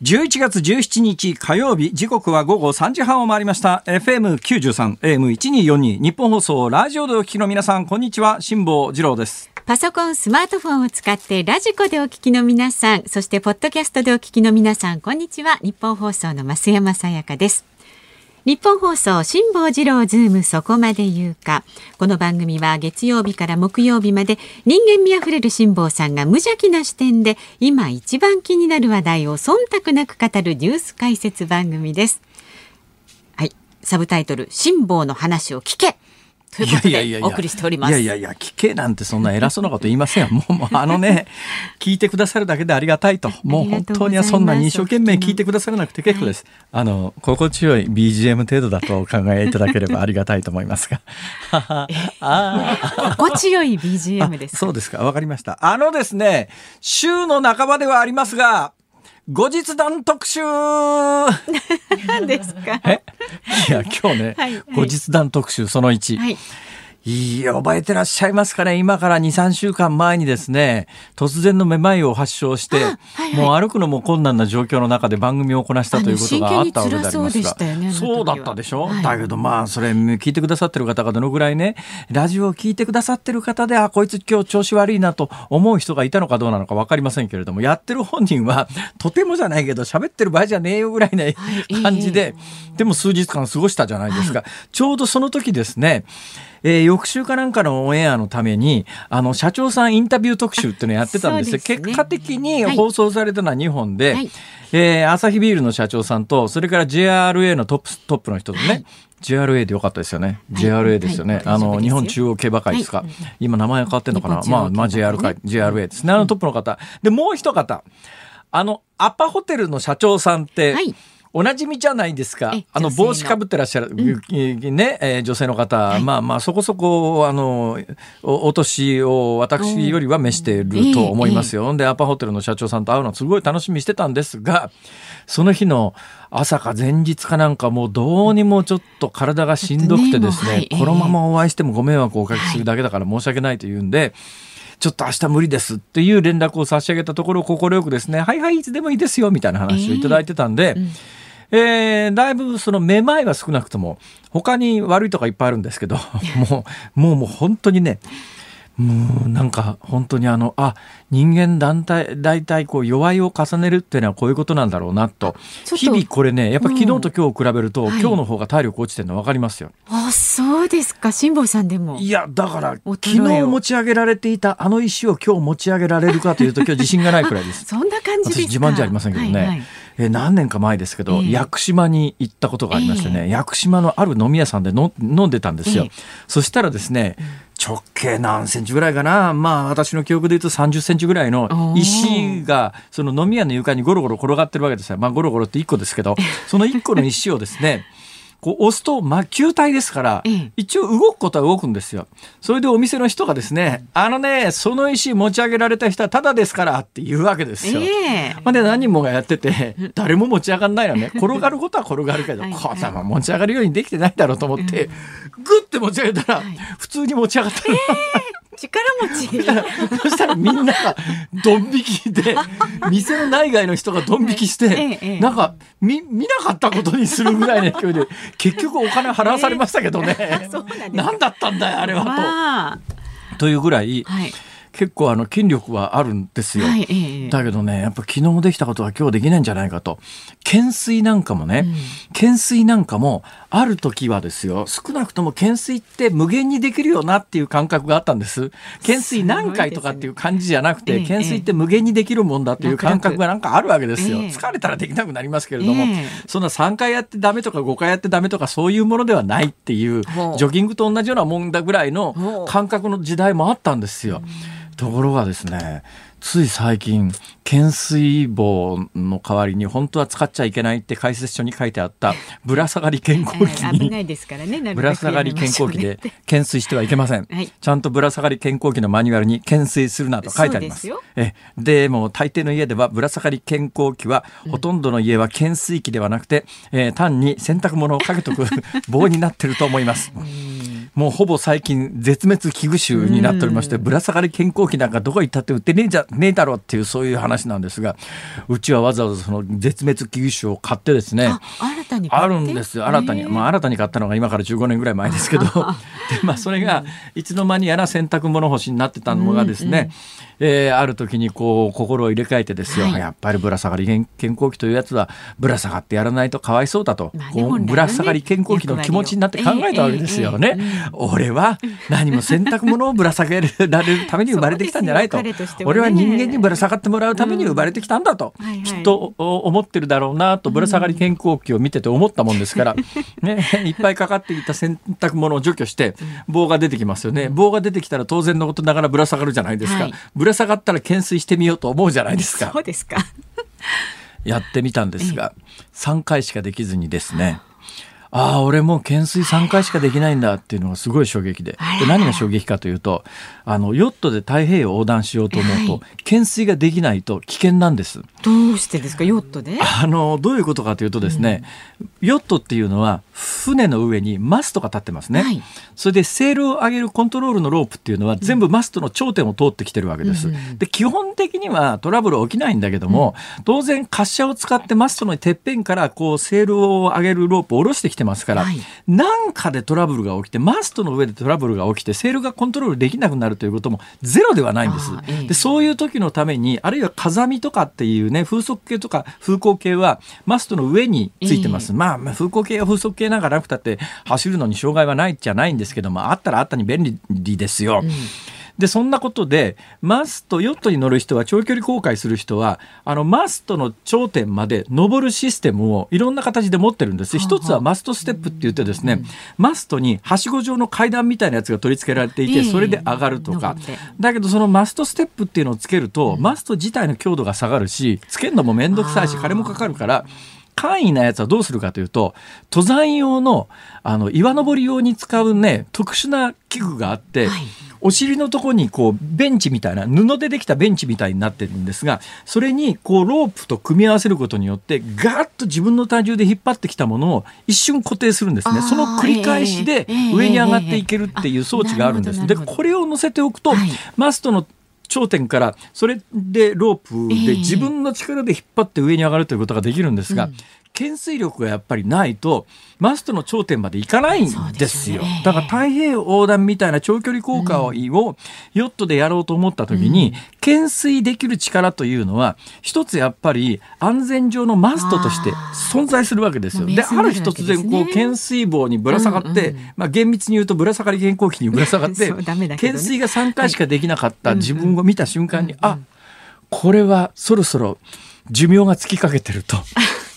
11月17日火曜日時刻は午後3時半を回りました FM93 AM1242 日本放送ラジオでお聞きの皆さんこんにちは辛坊治郎ですパソコン、スマートフォンを使ってラジコでお聞きの皆さん、そしてポッドキャストでお聞きの皆さん、こんにちは。日本放送の増山さやかです。日本放送辛坊治郎ズームそこまで言うか。この番組は月曜日から木曜日まで人間味あふれる辛坊さんが無邪気な視点で今一番気になる話題を忖度なく語るニュース解説番組です。はい。サブタイトル、辛坊の話を聞けということでお送りしております。いやいやいや聞けなんてそんな偉そうなこと言いませんよ。もうもうあのね 聞いてくださるだけでありがたいと。もう本当にはそんなに一生懸命聞いてくださらなくて結構です、あの心地よい BGM 程度だとお考えいただければありがたいと思いますが。あ心地よい BGM です。そうですか。わかりました。あのですね週の半ばではありますが後日談特集 何ですか？え？いや今日ね、はいはい後日談特集その1、はい。いいや覚えてらっしゃいますかね。今から2、3週間前にですね、突然のめまいを発症して、あはいはい。もう歩くのも困難な状況の中で番組をこなしたということがあったわけでありますが。そうでしたよねそうだったでしょ、はい。だけどまあ、それ聞いてくださってる方がどのぐらいね、ラジオを聞いてくださってる方で、あ、こいつ今日調子悪いなと思う人がいたのかどうなのかわかりませんけれども、やってる本人は、とてもじゃないけど、喋ってる場合じゃねえよぐらいな 感じで、でも数日間過ごしたじゃないですか。ちょうどその時ですね、えー翌週かなんかのオンエアのために、あの、社長さんインタビュー特集っていうのをやってたんですよ。ね。結果的にはい。放送されたのは2本で、はい。えー、アサヒビールの社長さんと、それから JRA のトップ、トップの人とね、はい。JRA でよかったですよね。はい。JRA ですよね。はい。あの、大丈夫ですよ日本中央競馬会ですか。はい。今名前が変わってんのかな？まあ、まあ JR 会会、JRA ですね。あのトップの方。で、もう一方。あの、アパホテルの社長さんって、はいおなじみじゃないですか。え。あの帽子かぶってらっしゃる、ね、えー女性の方、い。まあまあそこそこあのおお年を私よりは召してると思いますよ。でアパホテルの社長さんと会うのすごい楽しみにしてたんですが、その日の朝か前日かなんかもうどうにもちょっと体がしんどくてですね、ねはいこのままお会いしてもご迷惑をおかけするだけだから申し訳ないと言うんで。ちょっと明日無理ですっていう連絡を差し上げたところ、快くですね、はいはい、いつでもいいですよ、みたいな話をいただいてたんで、えーだいぶそのめまいは少なくとも他に悪いとかいっぱいあるんですけど もうもうもう本当にねもうなんか本当にあのあ人間団体大体こう弱いを重ねるっていうのはこういうことなんだろうなと日々これねやっぱ昨日と今日比べると、はい今日の方が体力落ちてるの分かりますよ。あ、そうですか。辛坊さんでも。いやだから衰昨えを日持ち上げられていたあの石を今日持ち上げられるかというと今日自信がないくらいです。そんな感じ自慢じゃありませんけどね、はいはいえー何年か前ですけど、ええ。屋久島に行ったことがありましてね、屋久島のある飲み屋さんでの飲んでたんですよ、ええ。そしたらですね直径何センチぐらいかなまあ私の記憶で言うと30センチぐらいの石がその飲み屋の床にゴロゴロ転がってるわけですよ。まあゴロゴロって1個ですけどその1個の石をですね こう押すと、まあ、球体ですからええ、一応動くことは動くんですよ。それでお店の人がですね、あのね、その石持ち上げられた人はタダですからって言うわけですよ。ええ。まあで何人もがやってて誰も持ち上がんないのね。転がることは転がるけどはい。こんなもん持ち上がるようにできてないだろうと思ってグッて持ち上げたらはい。普通に持ち上がったの、力持ち。そしたらみんながドン引きで 店の内外の人がドン引きして、ええええなんか見見なかったことにするぐらいの勢いで結局お金払わされましたけどね、そうなんです何だったんだよあれはと。まあ、というぐらいはい。結構あの筋力はあるんですよ。はいええ、だけどねやっぱ昨日できたことが今日できないんじゃないかと懸垂なんかもね、うん、懸垂なんかもある時はですよ少なくとも懸垂って無限にできるよなっていう感覚があったんです。懸垂何回とかっていう感じじゃなくて、ね、懸垂って無限にできるもんだっていう感覚がなんかあるわけですよ。疲れたらできなくなりますけれども、そんな3回やってダメとか5回やってダメとかそういうものではないっていうジョギングと同じようなもんだぐらいの感覚の時代もあったんですよ。ところがですねつい最近懸垂棒の代わりに本当は使っちゃいけないって解説書に書いてあったぶら下がり健康器にぶら下がり健康器で懸垂してはいけません、はい、ちゃんとぶら下がり健康器のマニュアルに懸垂するなと書いてあります。えでも大抵の家ではぶら下がり健康器は、うん、ほとんどの家は懸垂器ではなくて、えー、単に洗濯物をかけとく 棒になってると思います。もうほぼ最近絶滅危惧種になっておりまして、ぶら下がり健康器なんかどこ行ったって売ってねえじゃねえだろうっていうそういう話なんですがうちはわざわざその絶滅危惧種を買ってですね新たにあるんです。新たに、まあ、新たに買ったのが今から15年ぐらい前ですけど。で、まあ、それがいつの間にやら洗濯物干しになってたのがですね、うんうん、えー、ある時にこう心を入れ替えてですよ、はい、やっぱりぶら下がり健康器というやつはぶら下がってやらないとかわいそうだと、まあね、こうぶら下がり健康器の気持ちになって考えたわけですよね。えーえーえー俺は何も洗濯物をぶら下げられるために生まれてきたんじゃないと、ね、俺は人間にぶら下がってもらうために生まれてきたんだと、うん。きっと思ってるだろうなとぶら下がり健康器を見てて思ったもんですから、ね、いっぱいかかっていた洗濯物を除去して棒が出てきますよね。棒が出てきたら当然のことながらぶら下がるじゃないですか、はい、ぶら下がったら懸垂してみようと思うじゃないですか。そうですか。やってみたんですが3回しかできずにですねああ俺もう懸垂3回しかできないんだっていうのがすごい衝撃で。で何が衝撃かというとあのヨットで太平洋横断しようと思うと、はい、懸垂ができないと危険なんです。どうしてですか？ヨットで？あのどういうことかというとですね、うん、ヨットっていうのは船の上にマストが立ってますね、はい、それでセールを上げるコントロールのロープっていうのは全部マストの頂点を通ってきてるわけです。うん、で基本的にはトラブル起きないんだけども、うん、当然滑車を使ってマストのてっぺんからこうセールを上げるロープを下ろしてきてますから、はい、なんかでトラブルが起きてマストの上でトラブルが起きてセールがコントロールできなくなるということもゼロではないんです。でそういう時のためにあるいは風見とかっていうね風速計とか風向計はマストの上についてます。まあ風向計や風速計なんかなくたって走るのに障害はないじゃないんですけどもあったらあったに便利ですよ。うん。でそんなことでマストヨットに乗る人は長距離航海する人はあのマストの頂点まで登るシステムをいろんな形で持ってるんです。一つはマストステップって言ってですね、マストにはしご状の階段みたいなやつが取り付けられていてそれで上がるとか、だけどそのマストステップっていうのをつけると、マスト自体の強度が下がるしつけるのも面倒くさいし金もかかるから。簡易なやつはどうするかというと登山用のあの岩登り用に使うね特殊な器具があって、はい、お尻のとこにこうベンチみたいな布でできたベンチみたいになってるんですがそれにこうロープと組み合わせることによってガーッと自分の体重で引っ張ってきたものを一瞬固定するんですね。その繰り返しで上に上がっていけるっていう装置があるんです。でこれを乗せておくと、はい、マストの頂点からそれでロープで自分の力で引っ張って上に上がるということができるんですが、うん懸垂力がやっぱりないとマストの頂点まで行かないんですよ。だから太平洋横断みたいな長距離効果を、ヨットでやろうと思った時に、懸垂できる力というのは一つやっぱり安全上のマストとして存在するわけですよ。である日突然こう懸垂棒にぶら下がって、まあ厳密に言うとぶら下がり健康器にぶら下がって 懸垂が3回しかできなかった自分を見た瞬間に、あこれはそろそろ寿命が尽きかけてると。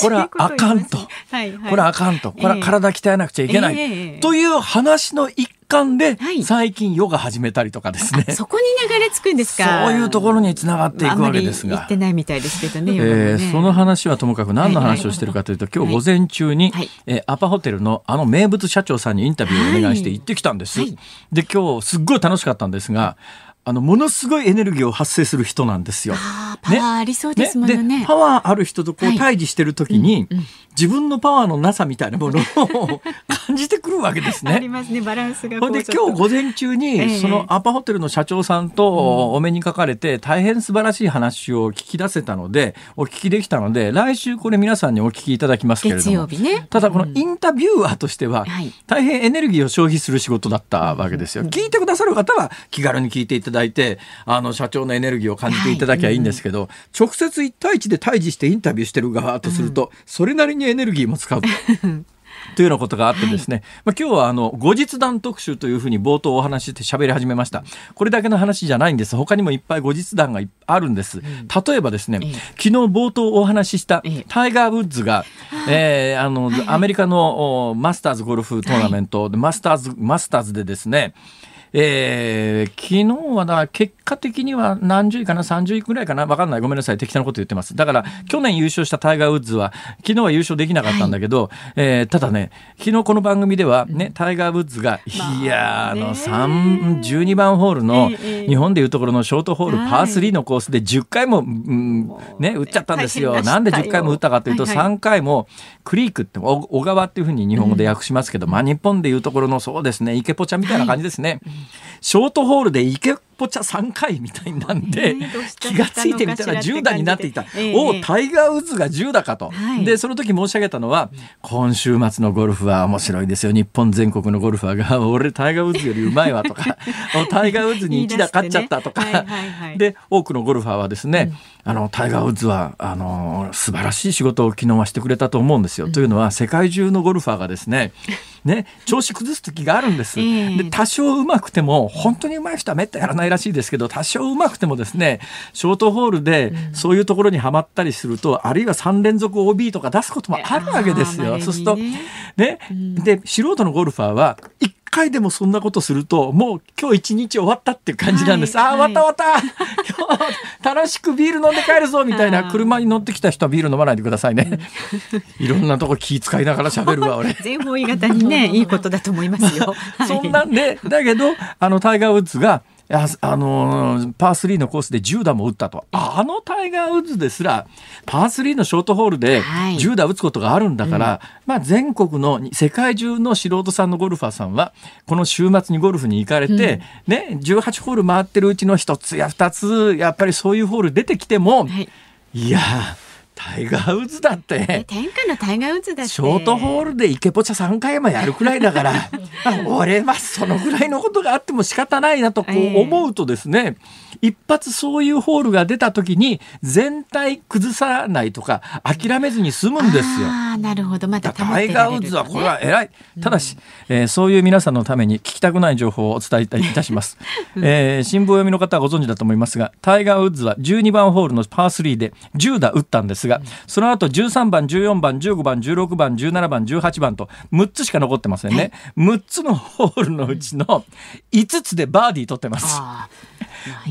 これはあかんと、はいはい、これはあかんと、これは体鍛えなくちゃいけない、えー、という話の一環で、最近ヨガ始めたりとかですね。そこに流れ着くんですか。そういうところにつながっていくわけですが。言ってないみたいですけどね。えー、その話はともかく何の話をしてるかというと、今日午前中に、はい、えー、アパホテルのあの名物社長さんにインタビューをお願いして行ってきたんです。はい、で、今日すっごい楽しかったんですが、あの、ものすごいエネルギーを発生する人なんですよ。パワーありそうですもんね。ね。パワーある人とこう対峙してる時に、はい自分のパワーのなさみたいなものを感感じてくるわけですね。ありますね。バランスがほんで今日午前中にそのアパホテルの社長さんとお目にかかれて大変素晴らしい話を聞き出せたのでお聞きできたので来週これ皆さんにお聞きいただきますけれども、ね、ただこのインタビュアーとしては大変エネルギーを消費する仕事だったわけですよ。聞いてくださる方は気軽に聞いていただいてあの社長のエネルギーを感じていただきゃいいんですけど、直接1対1で対峙してインタビューしてる側とすると、それなりにエネルギーも使う。と。いうようなことがあってですね、はい、まあ、今日はあの後日談特集というふうに冒頭お話して喋り始めました。これだけの話じゃないんです。他にもいっぱい後日談があるんです、例えばですね、昨日冒頭お話ししたタイガー・ウッズが、えー、あの、アメリカのマスターズゴルフトーナメントで、マスターズマスターズでですねえー、昨日はだ結果的には何十位かな30位ぐらいかな分かんない。ごめんなさい。適当なこと言ってます。だから去年優勝したタイガー・ウッズは昨日は優勝できなかったんだけど、はい、えー、ただね昨日この番組ではね、タイガー・ウッズが、いやあの12番ホールの日本でいうところのショートホール、パー3のコースで10回も、うん、ね打っちゃったんですよ。なんで10回も打ったかというと3回もクリークって小川っていうふうに日本語で訳しますけど、まあ日本でいうところのそうですね池ポチャみたいな感じですね、はいショートホールで池ぽちゃ3回みたいなんで、気がついてみたら10打になっていた、えー、おタイガー・ウッズが10打かと、はい、でその時申し上げたのは、今週末のゴルフは面白いですよ日本全国のゴルファーが俺タイガー・ウッズよりうまいわとか。タイガー・ウッズに1打勝っちゃったとか、ね。はいはいはい、で多くのゴルファーはですね、うん、あのタイガー・ウッズはあの素晴らしい仕事を昨日はしてくれたと思うんですよ。うん、というのは世界中のゴルファーがですね ね、調子崩す時があるんです。で多少うまくても本当にうまい人はめったやらないらしいですけど多少うまくてもですねショートホールでそういうところにはまったりすると、あるいは3連続 OB とか出すこともあるわけですよ。そうするとね、で素人のゴルファーは1回でもそんなことするともう今日一日終わったっていう感じなんです、はい、ああ終わった終わった。今日楽しくビール飲んで帰るぞみたいな車に乗ってきた人はビール飲まないでくださいね、いろんなとこ気遣いながら喋るわ俺。全方位型にねいいことだと思いますよ、そんなんでだけどあのタイガー・ウッズがあのパー3のコースで10打も打ったと。あのタイガー・ウッズですらパー3のショートホールで10打打つことがあるんだから、はいうん、まあ、全国の世界中の素人さんのゴルファーさんはこの週末にゴルフに行かれて、うん、ね、18ホール回ってるうちの1つや2つやっぱりそういうホール出てきても、はい、いやタイガー・ウッズだって。天下のタイガー・ウッズだって。ショートホールでイケポチャ3回もやるくらいだから。俺はそのぐらいのことがあっても仕方ないなとこう思うとですね、えー、一発そういうホールが出た時に全体崩さないとか諦めずに済むんですよ。あなるほど。またタイガー・ウッズはこれは偉い、ただし、えー、そういう皆さんのために聞きたくない情報をお伝えいたします、えー、新聞読みの方はご存知だと思いますがタイガー・ウッズは12番ホールのパー3で10打打ったんですがその後13番14番15番16番17番18番と6つしか残ってませんね、はい、6つのホールのうちの5つでバーディー取ってます。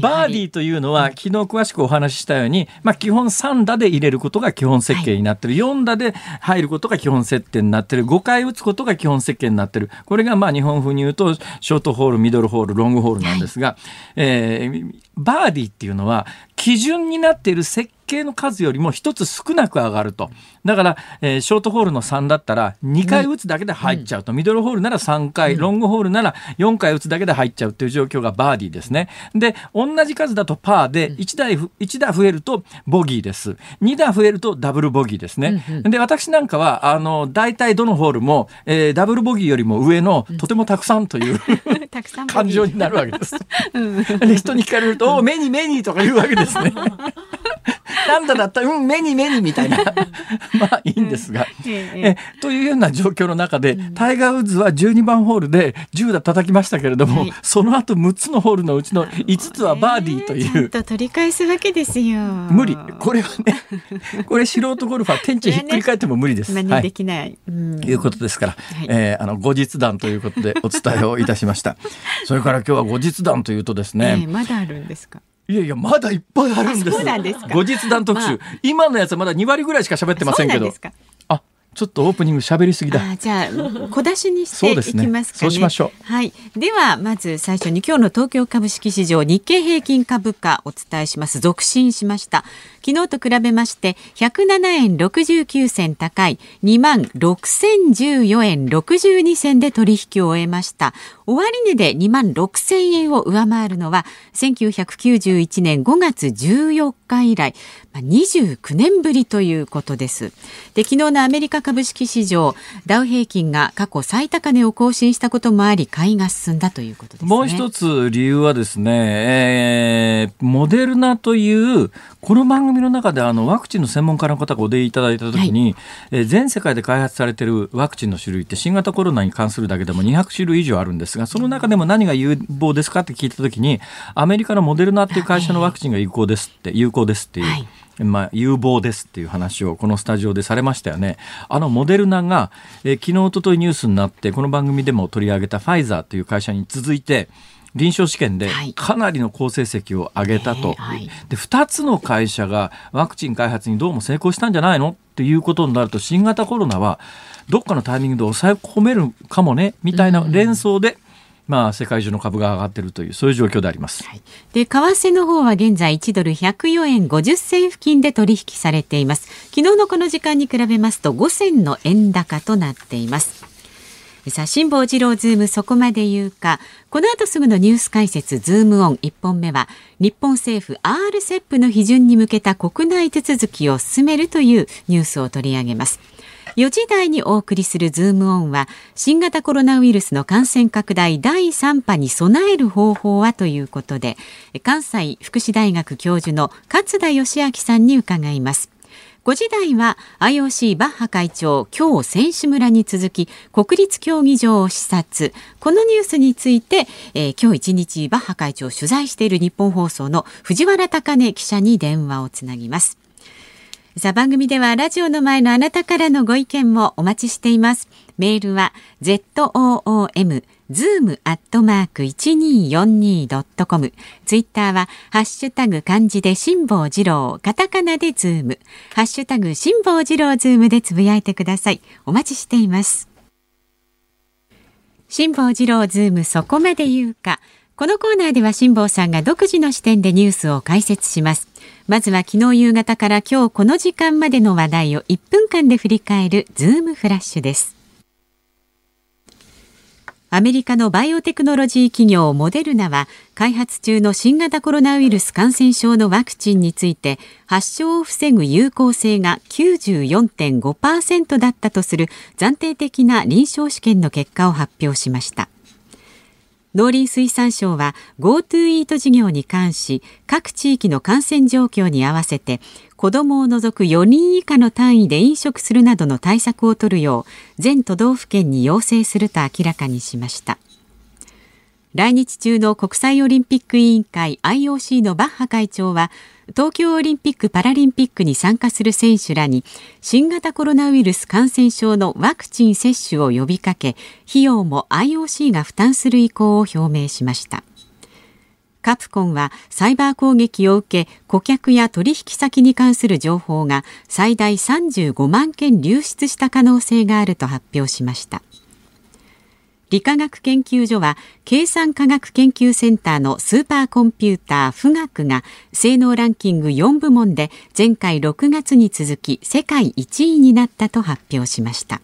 バーディーというのは昨日詳しくお話ししたように、まあ、基本3打で入れることが基本設計になってる、はい、4打で入ることが基本設定になってる。5回打つことが基本設計になってる。これがまあ日本風に言うとショートホールミドルホールロングホールなんですが、はい、えー、バーディーっていうのは基準になっている設計の数よりも一つ少なく上がると。だから、えー、ショートホールの3だったら2回打つだけで入っちゃうと、うん、ミドルホールなら3回、うん、ロングホールなら4回打つだけで入っちゃうという状況がバーディーですね。で、同じ数だとパーで1台、1打増えるとボギーです。2打増えるとダブルボギーですね。うんうん、で、私なんかは、あの、大体どのホールも、えー、ダブルボギーよりも上のとてもたくさんという感情になるわけです。で 人に聞かれると、お目に目にとか言うわけですね。なんだだった？ら、うん、目に目にみたいな。まあいいんですが。えというような状況の中で、タイガー・ウッズは12番ホールで10打叩きましたけれども、はい、その後6つのホールのうちの5つはバーディーという。えー、と取り返すわけですよ。無理。これはね、これ素人ゴルファー、天地ひっくり返っても無理です。何できない。うん、いうことですから、はい、えー、あの後日談ということでお伝えをいたしました。それから今日は後日談というとですね。えー、まだあるんですか？いやいやまだいっぱいあるんです。そうなんです後日談特集、まあ、今のやつはまだ2割ぐらいしか喋ってませんけど。あちょっとオープニング喋りすぎだ。じゃあ小出しにしていきますかね。そう、ね、そうしましょう。はい。ではまず最初に今日の東京株式市場日経平均株価お伝えします。続伸しました。昨日と比べまして107円69銭高い2万6014円62銭で取引を終えました。終値で2万6000円を上回るのは1991年5月14日以来、29年ぶりということです。で昨日のアメリカ株式市場ダウ平均が過去最高値を更新したこともあり買いが進んだということです、ね、もう一つ理由はですね、えー、モデルナというこの番組の中であのワクチンの専門家の方がお出いただいたときに、はい、えー、全世界で開発されているワクチンの種類って新型コロナに関するだけでも200種類以上あるんですがその中でも何が有望ですかって聞いたときにアメリカのモデルナっていう会社のワクチンが有効ですって有効ですっていう。はい。まあ、有望ですっていう話をこのスタジオでされましたよね。あのモデルナが、えー、昨日、おとといニュースになって、この番組でも取り上げたファイザーという会社に続いて、臨床試験でかなりの好成績を上げたと、はい、で2つの会社がワクチン開発にどうも成功したんじゃないのっていうことになると新型コロナはどっかのタイミングで抑え込めるかもねみたいな連想で、うんまあ、世界中の株が上がっているというそういう状況であります。はい、で為替の方は現在1ドル104円50銭付近で取引されています。昨日のこの時間に比べますと5銭の円高となっています。さあ辛坊治郎ズームそこまで言うかこの後すぐのニュース解説ズームオン1本目は日本政府 RCEP の批准に向けた国内手続きを進めるというニュースを取り上げます4時台にお送りするズームオンは新型コロナウイルスの感染拡大第3波に備える方法はということで関西福祉大学教授の勝田義明さんに伺います。5時台は IOC バッハ会長今日選手村に続き国立競技場を視察。このニュースについて、えー、今日一日バッハ会長を取材している日本放送の藤原貴根記者に電話をつなぎます。さあ番組ではラジオの前のあなたからのご意見もお待ちしています。メールは zoom zoom アットマーク 1242.com ツイッターはハッシュタグ漢字で辛坊治郎カタカナでズームハッシュタグ辛坊治郎ズームでつぶやいてください。お待ちしています。辛坊治郎ズームそこまで言うかこのコーナーでは辛坊さんが独自の視点でニュースを解説します。まずは昨日夕方から今日この時間までの話題を1分間で振り返るズームフラッシュです。アメリカのバイオテクノロジー企業モデルナは開発中の新型コロナウイルス感染症のワクチンについて発症を防ぐ有効性が94.5%だったとする暫定的な臨床試験の結果を発表しました。農林水産省は GoTo イート事業に関し各地域の感染状況に合わせて子どもを除く4人以下の単位で飲食するなどの対策を取るよう全都道府県に要請すると明らかにしました。来日中の国際オリンピック委員会 IOC のバッハ会長は東京オリンピック・パラリンピックに参加する選手らに新型コロナウイルス感染症のワクチン接種を呼びかけ費用も IOC が負担する意向を表明しました。カプコンはサイバー攻撃を受け顧客や取引先に関する情報が最大35万件流出した可能性があると発表しました。理化学研究所は計算科学研究センターのスーパーコンピューター富岳が性能ランキング4部門で前回6月に続き世界1位になったと発表しました。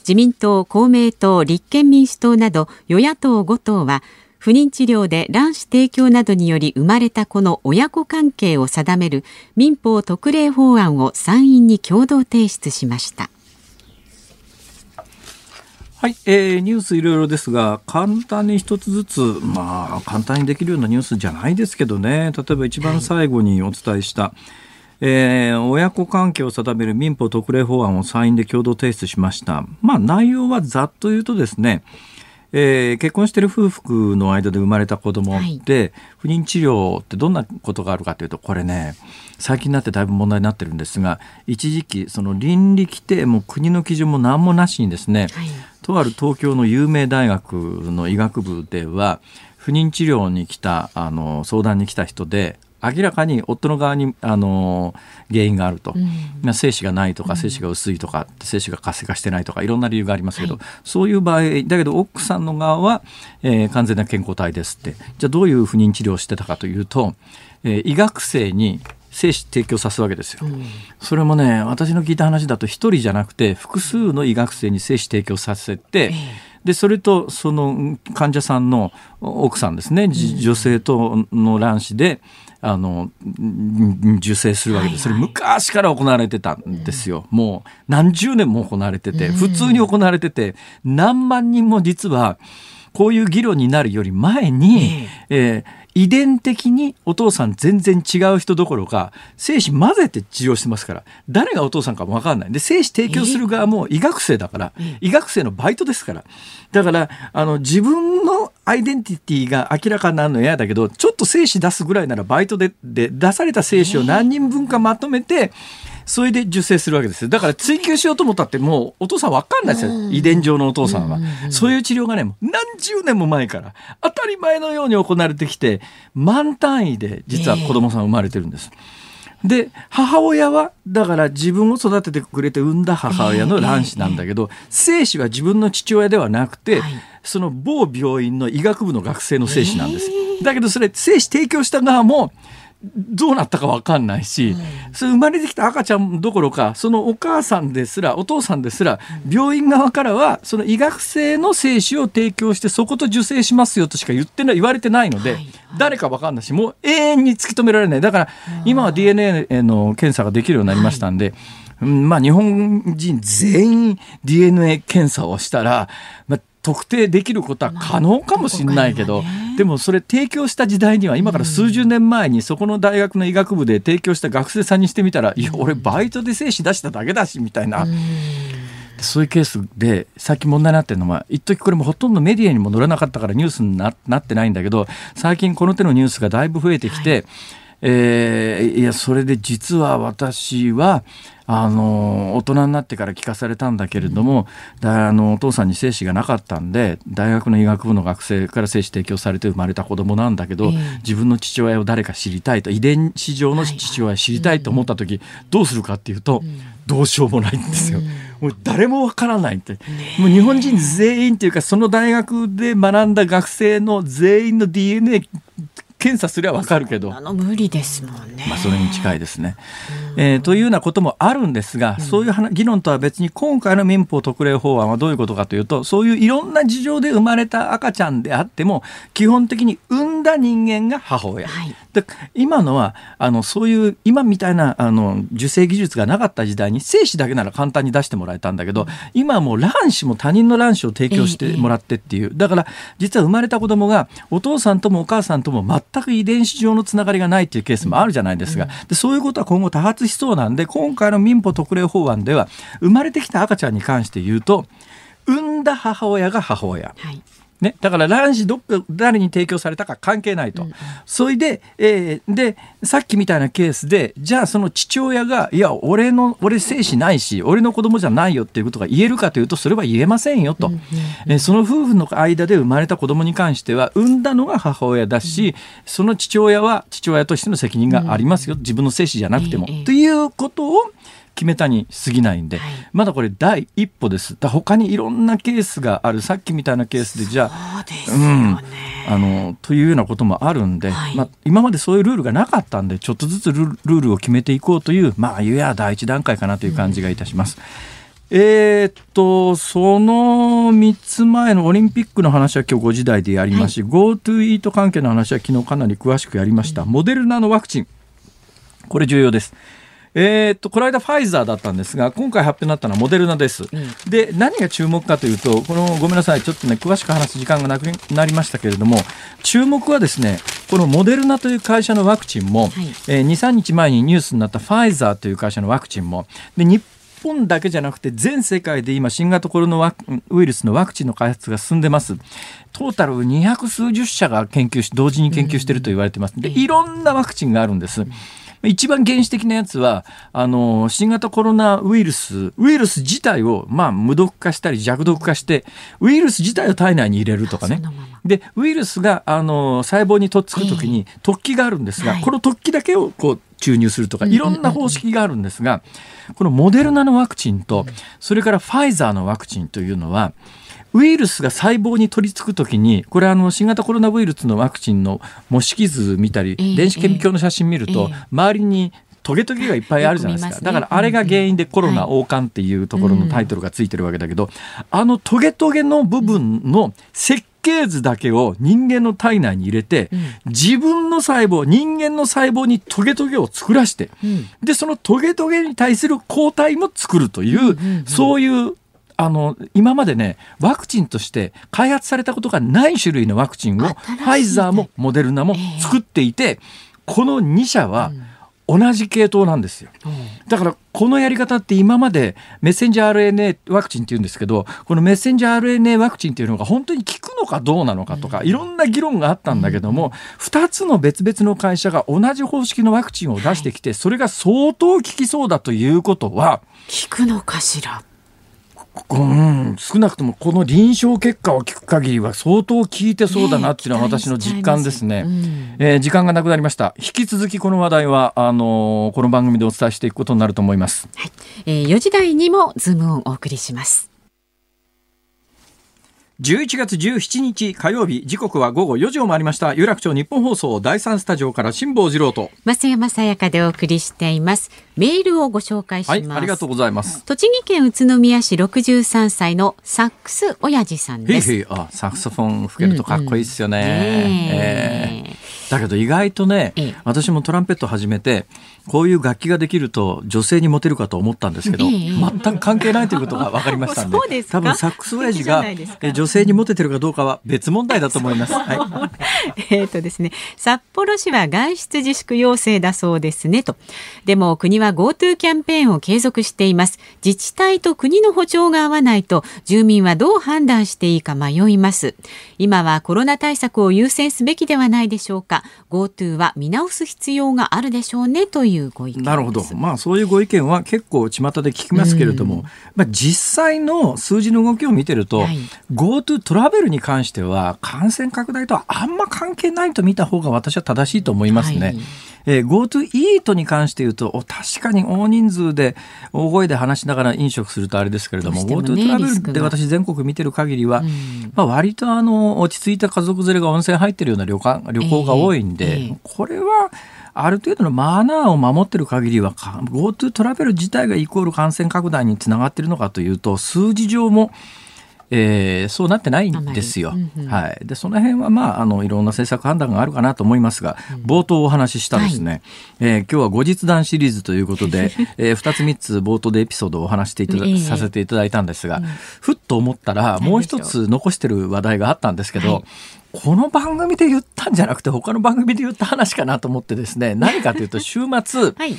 自民党公明党立憲民主党など与野党5党は不妊治療で卵子提供などにより生まれた子の親子関係を定める民法特例法案を参院に共同提出しました。はい、えー、ニュースいろいろですが簡単に一つずつまあ簡単にできるようなニュースじゃないですけどね。例えば一番最後にお伝えした、はい、えー、親子関係を定める民法特例法案を参院で共同提出しました。まあ内容はざっと言うとですねえー、結婚している夫婦の間で生まれた子供で、はい、不妊治療ってどんなことがあるかというとこれね最近になってだいぶ問題になってるんですが一時期その倫理規定も国の基準も何もなしにですね、はい、とある東京の有名大学の医学部では不妊治療に来たあの相談に来た人で明らかに夫の側にあの原因があると、うん、精子がないとか精子が薄いとか、精子が活性化してないとかいろんな理由がありますけど、はい、そういう場合だけど奥さんの側は、えー、完全な健康体ですって。じゃあどういう不妊治療をしてたかというと、えー、医学生に精子提供さすわけですよ、うん、それもね私の聞いた話だと1人じゃなくて複数の医学生に精子提供させて、えーでそれとその患者さんの奥さんですね、女性との卵子であの受精するわけです、それ昔から行われてたんですよ、もう何十年も行われてて普通に行われてて何万人も実はこういう議論になるより前に、えー遺伝的にお父さん全然違う人どころか精子混ぜて治療してますから誰がお父さんかも分かんない。で精子提供する側も医学生だから、医学生のバイトですから。だからあの自分のアイデンティティが明らかになるの嫌だけどちょっと精子出すぐらいならバイトでで出された精子を何人分かまとめて、それで受精するわけですよ。だから追求しようと思ったってもうお父さん分かんないですよ。遺伝上のお父さんは、そういう治療がね何十年も前から当たり前のように行われてきて満単位で実は子供さん生まれてるんです。で母親はだから自分を育ててくれて産んだ母親の卵子なんだけど、精子は自分の父親ではなくて、その某病院の医学部の学生の精子なんです。だけどそれ精子提供した側もどうなったか分かんないし、うん、それ生まれてきた赤ちゃんどころかそのお母さんですらお父さんですら病院側からはその医学生の精子を提供してそこと受精しますよとしか言ってない言われてないので、誰か分かんないしもう永遠に突き止められない。だから今は DNA の検査ができるようになりましたんで。はい。まあ、日本人全員 DNA 検査をしたら、まあ、特定できることは可能かもしれないけど、でもそれ提供した時代には今から数十年前にそこの大学の医学部で提供した学生さんにしてみたら、いや俺バイトで精子出しただけだしみたいな。そういうケースでさっき問題になってるのは一時これもほとんどメディアにも載らなかったからニュースになってないんだけど最近この手のニュースがだいぶ増えてきて、はいえー、いやそれで実は私はあの大人になってから聞かされたんだけれども、うん、あのお父さんに精子がなかったんで大学の医学部の学生から精子提供されて生まれた子供なんだけど、えー、自分の父親を誰か知りたいと遺伝子上の父親を知りたいと思った時、はいはい、どうするかっていうと、うん、どうしようもないんですよ。もう誰もわからないって、もう日本人全員っていうかその大学で学んだ学生の全員の DNA 検査すればわかるけどあの無理ですもんね、まあ、それに近いですね。えー、というようなこともあるんですが、そういう議論とは別に今回の民法特例法案はどういうことかというとそういういろんな事情で生まれた赤ちゃんであっても基本的に産んだ人間が母親。はい、で今のはあのそういう今みたいなあの受精技術がなかった時代に精子だけなら簡単に出してもらえたんだけど、うん、今はもう卵子も他人の卵子を提供してもらってっていう、だから実は生まれた子供がお父さんともお母さんとも全く遺伝子上のつながりがないっていうケースもあるじゃないですか。でそういうことは今後多発しそうなんで今回の民法特例法案では生まれてきた赤ちゃんに関して言うと産んだ母親が母親。はいね、だから卵子どっか誰に提供されたか関係ないと、うん、それで,、えー、でさっきみたいなケースでじゃあその父親がいや俺の俺精子ないし俺の子供じゃないよっていうことが言えるかというとそれは言えませんよと、うん、えー、その夫婦の間で生まれた子供に関しては産んだのが母親だし、うん、その父親は父親としての責任がありますよ、自分の精子じゃなくても、ということを決めたに過ぎないんで、はい、まだこれ第一歩です。だ他にいろんなケースがある。さっきみたいなケースでじゃあう、ん、あのというようなこともあるんで、はい、まあ、今までそういうルールがなかったんでちょっとずつルールを決めていこうというまあいや第一段階かなという感じがいたします。うん、えー、っとその3つ前のオリンピックの話は今日5時台でやりますし、はい、GoTo イート関係の話は昨日かなり詳しくやりました、うん、モデルナのワクチン。これ重要です。えー、っとこの間ファイザーだったんですが今回発表になったのはモデルナです、うん、で何が注目かというとこのごめんなさいちょっとね詳しく話す時間がなくなりましたけれども注目はですねこのモデルナという会社のワクチンも、はい、えー、23日前にニュースになったファイザーという会社のワクチンもで日本だけじゃなくて全世界で今新型コロナウイルスのワクチンの開発が進んでます。トータル200数十社が研究し同時に研究していると言われてます。でいろんなワクチンがあるんです。一番原始的なやつは、あの、新型コロナウイルス、ウイルス自体を、まあ、無毒化したり弱毒化して、ウイルス自体を体内に入れるとかね。で、ウイルスが、あの、細胞にとっつくときに突起があるんですが、えー、この突起だけを、こう、注入するとかいろんな方式があるんですが、このモデルナのワクチンとそれからファイザーのワクチンというのはウイルスが細胞に取り付くときにこれあの新型コロナウイルスのワクチンの模式図見たり電子顕微鏡の写真見ると周りにトゲトゲがいっぱいあるじゃないですか、だからあれが原因でコロナ王冠っていうところのタイトルがついてるわけだけど、あのトゲトゲの部分の設計図だけを人間の体内に入れて、自分の細胞人間の細胞にトゲトゲを作らして、でそのトゲトゲに対する抗体も作るという、そういうあの今までねワクチンとして開発されたことがない種類のワクチンをファイザーもモデルナも作っていて、この2社は同じ系統なんですよ。だからこのやり方って今までメッセンジャー RNA ワクチンって言うんですけどこのメッセンジャー RNA ワクチンっていうのが本当に効くのかどうなのかとかいろんな議論があったんだけども2つの別々の会社が同じ方式のワクチンを出してきてそれが相当効きそうだということは効くのかしら？うん、少なくともこの臨床結果を聞く限りは相当効いてそうだなっていうのは私の実感ですね。ねうん、えー、時間がなくなりました。引き続きこの話題はあのー、この番組でお伝えしていくことになると思います。はい、えー、4時台にもズームオンお送りします。11月17日火曜日時刻は午後4時を回りました。有楽町日本放送第三スタジオから辛坊治郎と。増山さやかでお送りしています。メールをご紹介します、はい、ありがとうございます。栃木県宇都宮市63歳のサックス親父さんです。へいへいあサクソフォン吹けるとかっこいいですよね、うん。うんえーだけど意外とね、私もトランペット始めてこういう楽器ができると女性にモテるかと思ったんですけど、全く関係ないということが分かりましたんで 多分サックス親父が女性にモテてるかどうかは別問題だと思います。はい、えっとですね札幌市は外出自粛要請だそうですねと。でも国は GoTo キャンペーンを継続しています。自治体と国の補助が合わないと住民はどう判断していいか迷います。今はコロナ対策を優先すべきではないでしょうか。GoTo は見直す必要があるでしょうねというご意見なるほど、まあ、そういうご意見は結構巷で聞きますけれども、まあ、実際の数字の動きを見てると、はい、GoTo トラベルに関しては感染拡大とはあんま関係ないと見た方が私は正しいと思いますね。はい。えー、GoTo イートに関して言うと、確かに大人数で大声で話しながら飲食するとあれですけれども、GoTo トラベルで私全国見てる限りは、うん、まあ、割とあの、落ち着いた家族連れが温泉入ってるような旅館旅行が多いんで、えーえー、これは、ある程度のマナーを守ってる限りは GoTo トラベル自体がイコール感染拡大につながっているのかというと数字上もえー、そうなってないんですよ。うんうん、はい、でその辺は、まあ、あのいろんな政策判断があるかなと思いますが、うん、冒頭お話ししたですね、はい、えー、今日は後日談シリーズということで、えー、2つ3つ冒頭でエピソードをお話していただ、えー、させていただいたんですが、ふっと思ったらもう一つ残してる話題があったんですけど、はいこの番組で言ったんじゃなくて他の番組で言った話かなと思ってですね何かというと週末、はい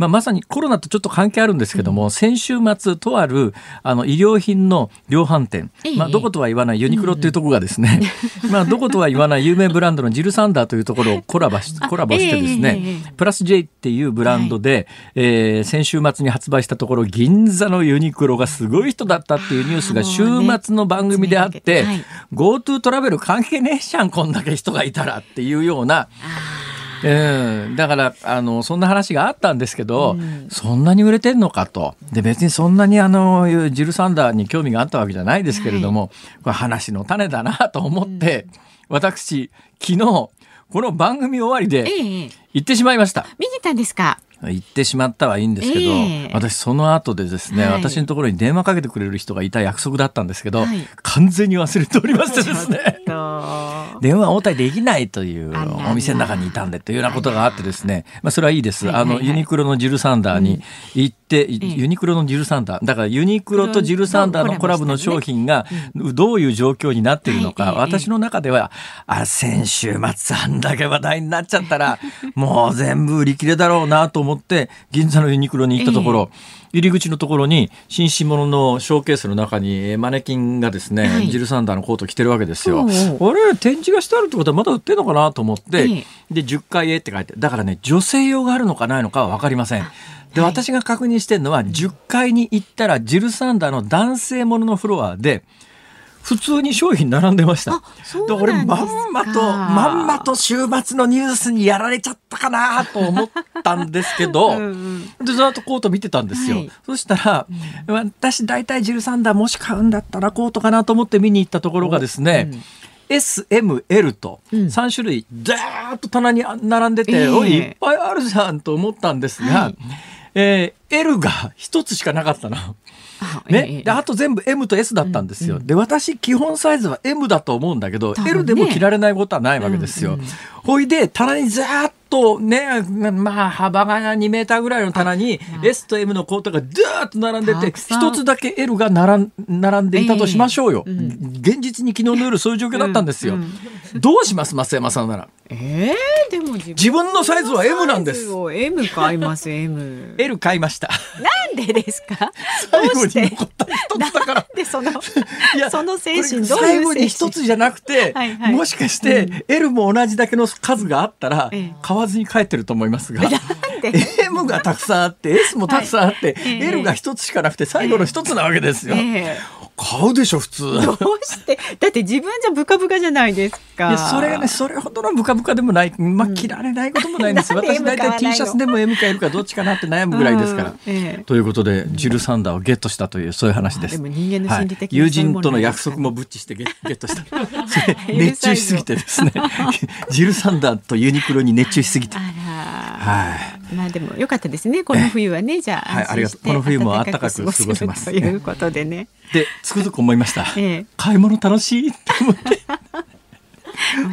まあ、まさにコロナとちょっと関係あるんですけども、うん、先週末とあるあの衣料品の量販店、まあ、どことは言わないユニクロっていうところがですね、まあどことは言わない有名ブランドのジルサンダーというところをコラボしコラボしてですね、プラス J っていうブランドで、はい、えー、先週末に発売したところ銀座のユニクロがすごい人だったっていうニュースが週末の番組であって、GoTo トラベル関係ねえじゃんこんだけ人がいたらっていうような。うん、だからあのそんな話があったんですけど、うん、そんなに売れてんのかと。で別にそんなにあのジル・サンダーに興味があったわけじゃないですけれども、はい、これ話の種だなと思って、うん、私昨日この番組終わりで行ってしまいました。見に行ったんですか？行ってしまったはいいんですけど、えー、私その後でですね、はい、私のところに電話かけてくれる人がいた約束だったんですけど、はい、完全に忘れておりましてですね。電話応対できないというお店の中にいたんでというようなことがあってですね、まあ、それはいいです、あのユニクロのジル・サンダーに行って、うん、ユニクロのジル・サンダーだからユニクロとジル・サンダーのコラボの商品がどういう状況になっているのか、私の中ではあ先週末あんだけ話題になっちゃったらもう全部売り切れだろうなと思って銀座のユニクロに行ったところ、入り口のところに紳士物のショーケースの中にマネキンがですね、はい。ジルサンダーのコート着てるわけですよ。あれ展示がしてあるってことはまだ売ってんのかなと思って、ええ。で10階へって書いてだからね女性用があるのかないのかは分かりません。で、はい。私が確認してるのは10階に行ったらジルサンダーの男性もののフロアで普通に商品並んでました。で俺まんまとまんまと週末のニュースにやられちゃったかなと思ったんですけど うんうん。でずっとコート見てたんですよ、はい。そしたら、私大体ジルサンダーもし買うんだったらコートかなと思って見に行ったところがですね、SML とうん。3種類ダーッと棚に並んでて、ええおいいっぱいあるじゃんと思ったんですが、はい。えー L が一つしかなかったの。ね、えであと全部 M と S だったんですよ、うんで私基本サイズは M だと思うんだけど、ね。L でも着られないことはないわけですよ、うんうんほいで棚にずーっとねまあ幅が2メーターぐらいの棚にあ S と M のコートがずーっと並んでて一つだけ L が並ん並んでいたとしましょうよ、ええうん現実に昨日の夜そういう状況だったんですよ、うん。どうします増山さんならえー、でも自自分のサイズは M なんです。M 買います M L 買いました。なんでですか？最後に残った一つだから。でそのいやその精神どういう精神最後に一つじゃなくて、はいはい。もしかして L も同じだけの数があったら、ええ。買わずに帰ってると思いますが、で？M がたくさんあって S もたくさんあって、ええ。L が一つしかなくて最後の一つなわけですよ。え買うでしょ普通。えどうして？だって自分じゃブカブカじゃないですかいやそれがねそれほどのブカブカでもない、まあ、着られないこともないんです、なんで私大体 T シャツでも M か L かどっちかなって悩むぐらいですから。うんええということでジル・サンダーをゲットしたというそういう話です。でも人間の心理的はい、友人との約束もブッチしてゲゲットした。熱中しすぎてですね。ジル・サンダーとユニクロに熱中しすぎて。あはい。らまあでも良かったですね。この冬はね。じゃあはいありがとう。この冬も暖かく過ごせますということでね。でつくづく思いました。ええ。買い物楽しいって思って。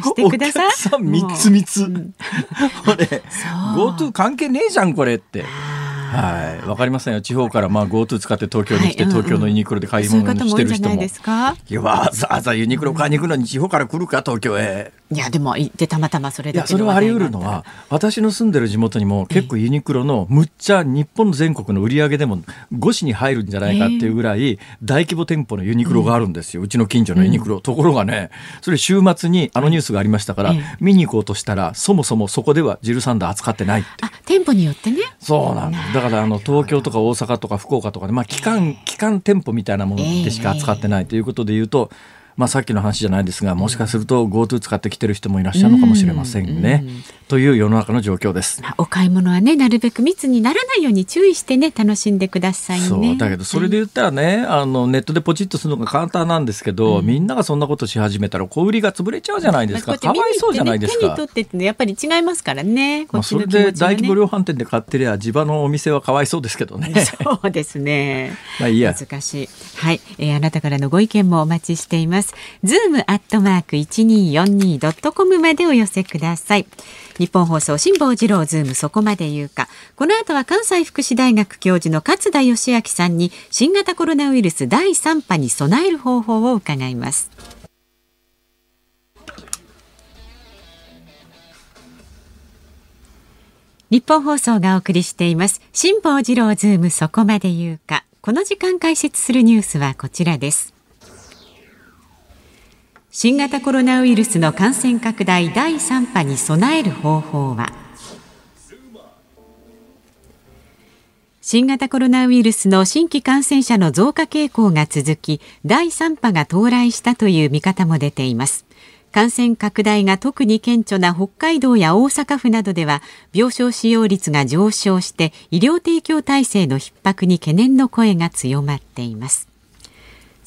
してください。お客さんみつみつ。もううん。これ GoTo 関係ねえじゃんこれって。はい、わかりませんよ。地方からまあ GoTo 使って東京に来て、はい。うん。うん東京のユニクロで買いそういう物方も多いんじゃないしてる人も。ですか？いやわざわざユニクロ買いに行くのに地方から来るか東京へ。いやでも行ってたまたまそれだけそれはあり得るのは私の住んでる地元にも結構ユニクロのむっちゃ日本全国の売り上げでも5市に入るんじゃないかっていうぐらい大規模店舗のユニクロがあるんですよ、うちの近所のユニクロ、ところがねそれ週末にあのニュースがありましたから、ええ見に行こうとしたらそもそもそこではジルサンダー扱ってないってあ店舗によってね。そうなんです。だからあの東京とか大阪とか福岡とかで、まあ、機関機関店舗みたいなものでしか扱ってないということで言うと、まあ、さっきの話じゃないですがもしかすると GoTo 使ってきてる人もいらっしゃるのかもしれませんね。うんうんという世の中の状況です。まあお買い物はねなるべく密にならないように注意してね楽しんでくださいねそうだけどそれで言ったらね、あのネットでポチッとするのが簡単なんですけど、みんながそんなことし始めたら小売りが潰れちゃうじゃないですか、まあかわいそうじゃないですか手に取。ってってねやっぱり違いますからねこまあ、それで大規模ね量販店で買ってりゃ地場のお店はかわいそうですけどね。そうですね まあいいや。難しい。はい、えーあなたからのご意見もお待ちしています。ズームアットマーク一二四二ドットコムまでお寄せください。日本放送辛坊治郎ズームそこまで言うか。この後は関西福祉大学教授の勝田義明さんに新型コロナウイルス第三波に備える方法を伺います。日本放送がお送りしています辛坊治郎ズームそこまで言うかこの時間解説するニュースはこちらです新型コロナウイルスの感染拡大第3波に備える方法は？新型コロナウイルスの新規感染者の増加傾向が続き第3波が到来したという見方も出ています。感染拡大が特に顕著な北海道や大阪府などでは病床使用率が上昇して医療提供体制の逼迫に懸念の声が強まっています。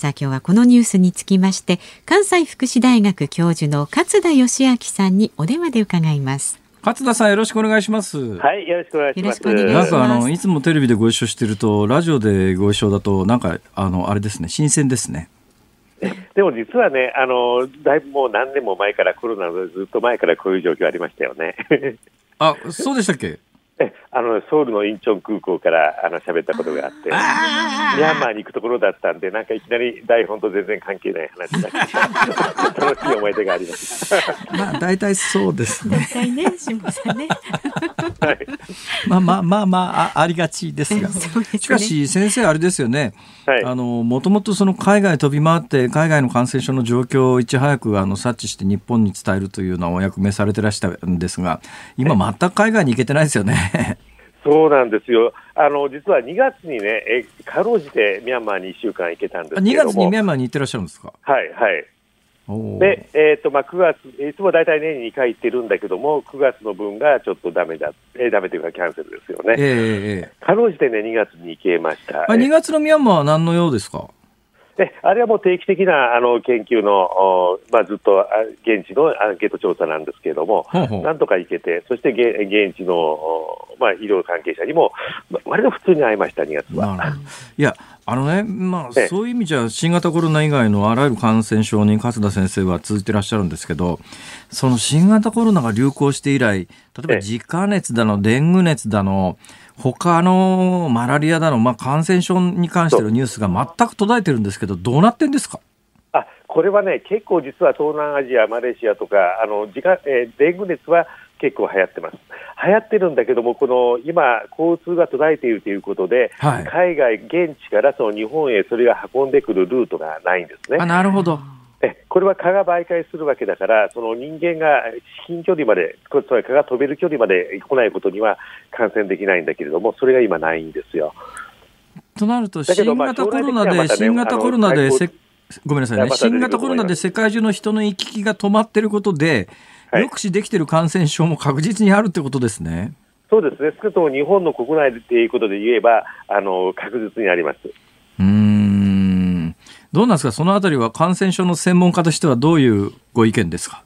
さあ今日はこのニュースにつきまして関西福祉大学教授の勝田義明さんにお電話で伺います勝田さんよろしくお願いします。はい、よろしくお願いします。なんかあのいつもテレビでご一緒してるとラジオでご一緒だとなんかあのあれですね新鮮ですね。でも実はね、あの、だいぶもう何年も前からコロナのずっと前からこういう状況ありましたよね。あそうでしたっけ？えあのソウルのインチョン空港からあの喋ったことがあって、ミャンマーに行くところだったんで、なんかいきなり台本と全然関係ない話になって 楽しい思い出があります。まあ大体そうですね。大体ね、辛坊さんね。はい、まあまあまあまあありがちですが、すね、しかし先生あれですよね。もともとその海外飛び回って海外の感染症の状況をいち早くあの察知して日本に伝えるというようなお役目されてらしたんですが、今全く海外に行けてないですよね。そうなんですよ。あの、実は2月にね、え、かろうじてミャンマーに1週間行けたんですけども。2月にミャンマーに行ってらっしゃるんですか？はい、はい。で、えーとまあ、9月、いつも大体年に2回行ってるんだけども、9月の分がちょっとだめだ、えー、ダメというかキャンセルですよね。えー、かろうじてね、2月に行けました。2月のミャンマーは何のようですか？であれはもう定期的なあの研究の、まあ、ずっと現地のアンケート調査なんですけれども、ほうほう。なんとか行けて、そして現地の、まあ、医療関係者にも、割と普通に会いました、2月は。いやあのね、まあ、そういう意味じゃ、新型コロナ以外のあらゆる感染症に勝田先生は続いてらっしゃるんですけど、その新型コロナが流行して以来、例えば自家熱だの、デング熱だの、他のマラリアだの、まあ、感染症に関してのニュースが全く途絶えてるんですけど、どうなってんですか？あこれはね、結構実は東南アジア、マレーシアとか、あの自家えー、デング熱は結構流行ってます。流行ってるんだけども、この今、交通が途絶えているということで、はい、海外、現地からその日本へそれが運んでくるルートがないんですね。あなるほど。えこれは蚊が媒介するわけだから、その人間が至近距離まで、つまり蚊が飛べる距離まで来ないことには感染できないんだけれども、それが今ないんですよ。となると、新型コロナで、新型コロナでごめんなさいね、新型コロナで世界中の人の行き来が止まっていることで、抑止できている感染症も確実にあるってことですね。そうですね、少なくとも日本の国内でいうことで言えば、あの確実にあります。うんどうなんですか、そのあたりは感染症の専門家としてはどういうご意見ですか？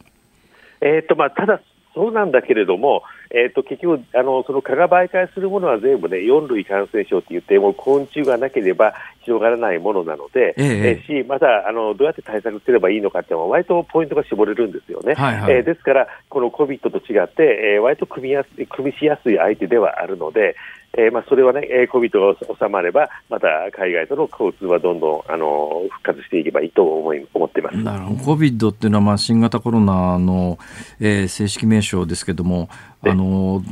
えーとまあ、ただ、そうなんだけれども、えーと、結局あの、その蚊が媒介するものは全部ね、4類感染症って言って、も昆虫がなければ広がらないものなので、ええし、またあのどうやって対策すればいいのかっていうのは、割とポイントが絞れるんですよね。はいはい、えー、ですから、この COVID と違って、えー、割と組みやす組みしやすい相手ではあるので、えーまあ、それはね、えー、COVID が収まれば、また海外との交通はどんどんあの復活していけばいいと思い思ってます。なるほど。COVID っていうのは、まあ、新型コロナの、えー、正式名称ですけども、あの、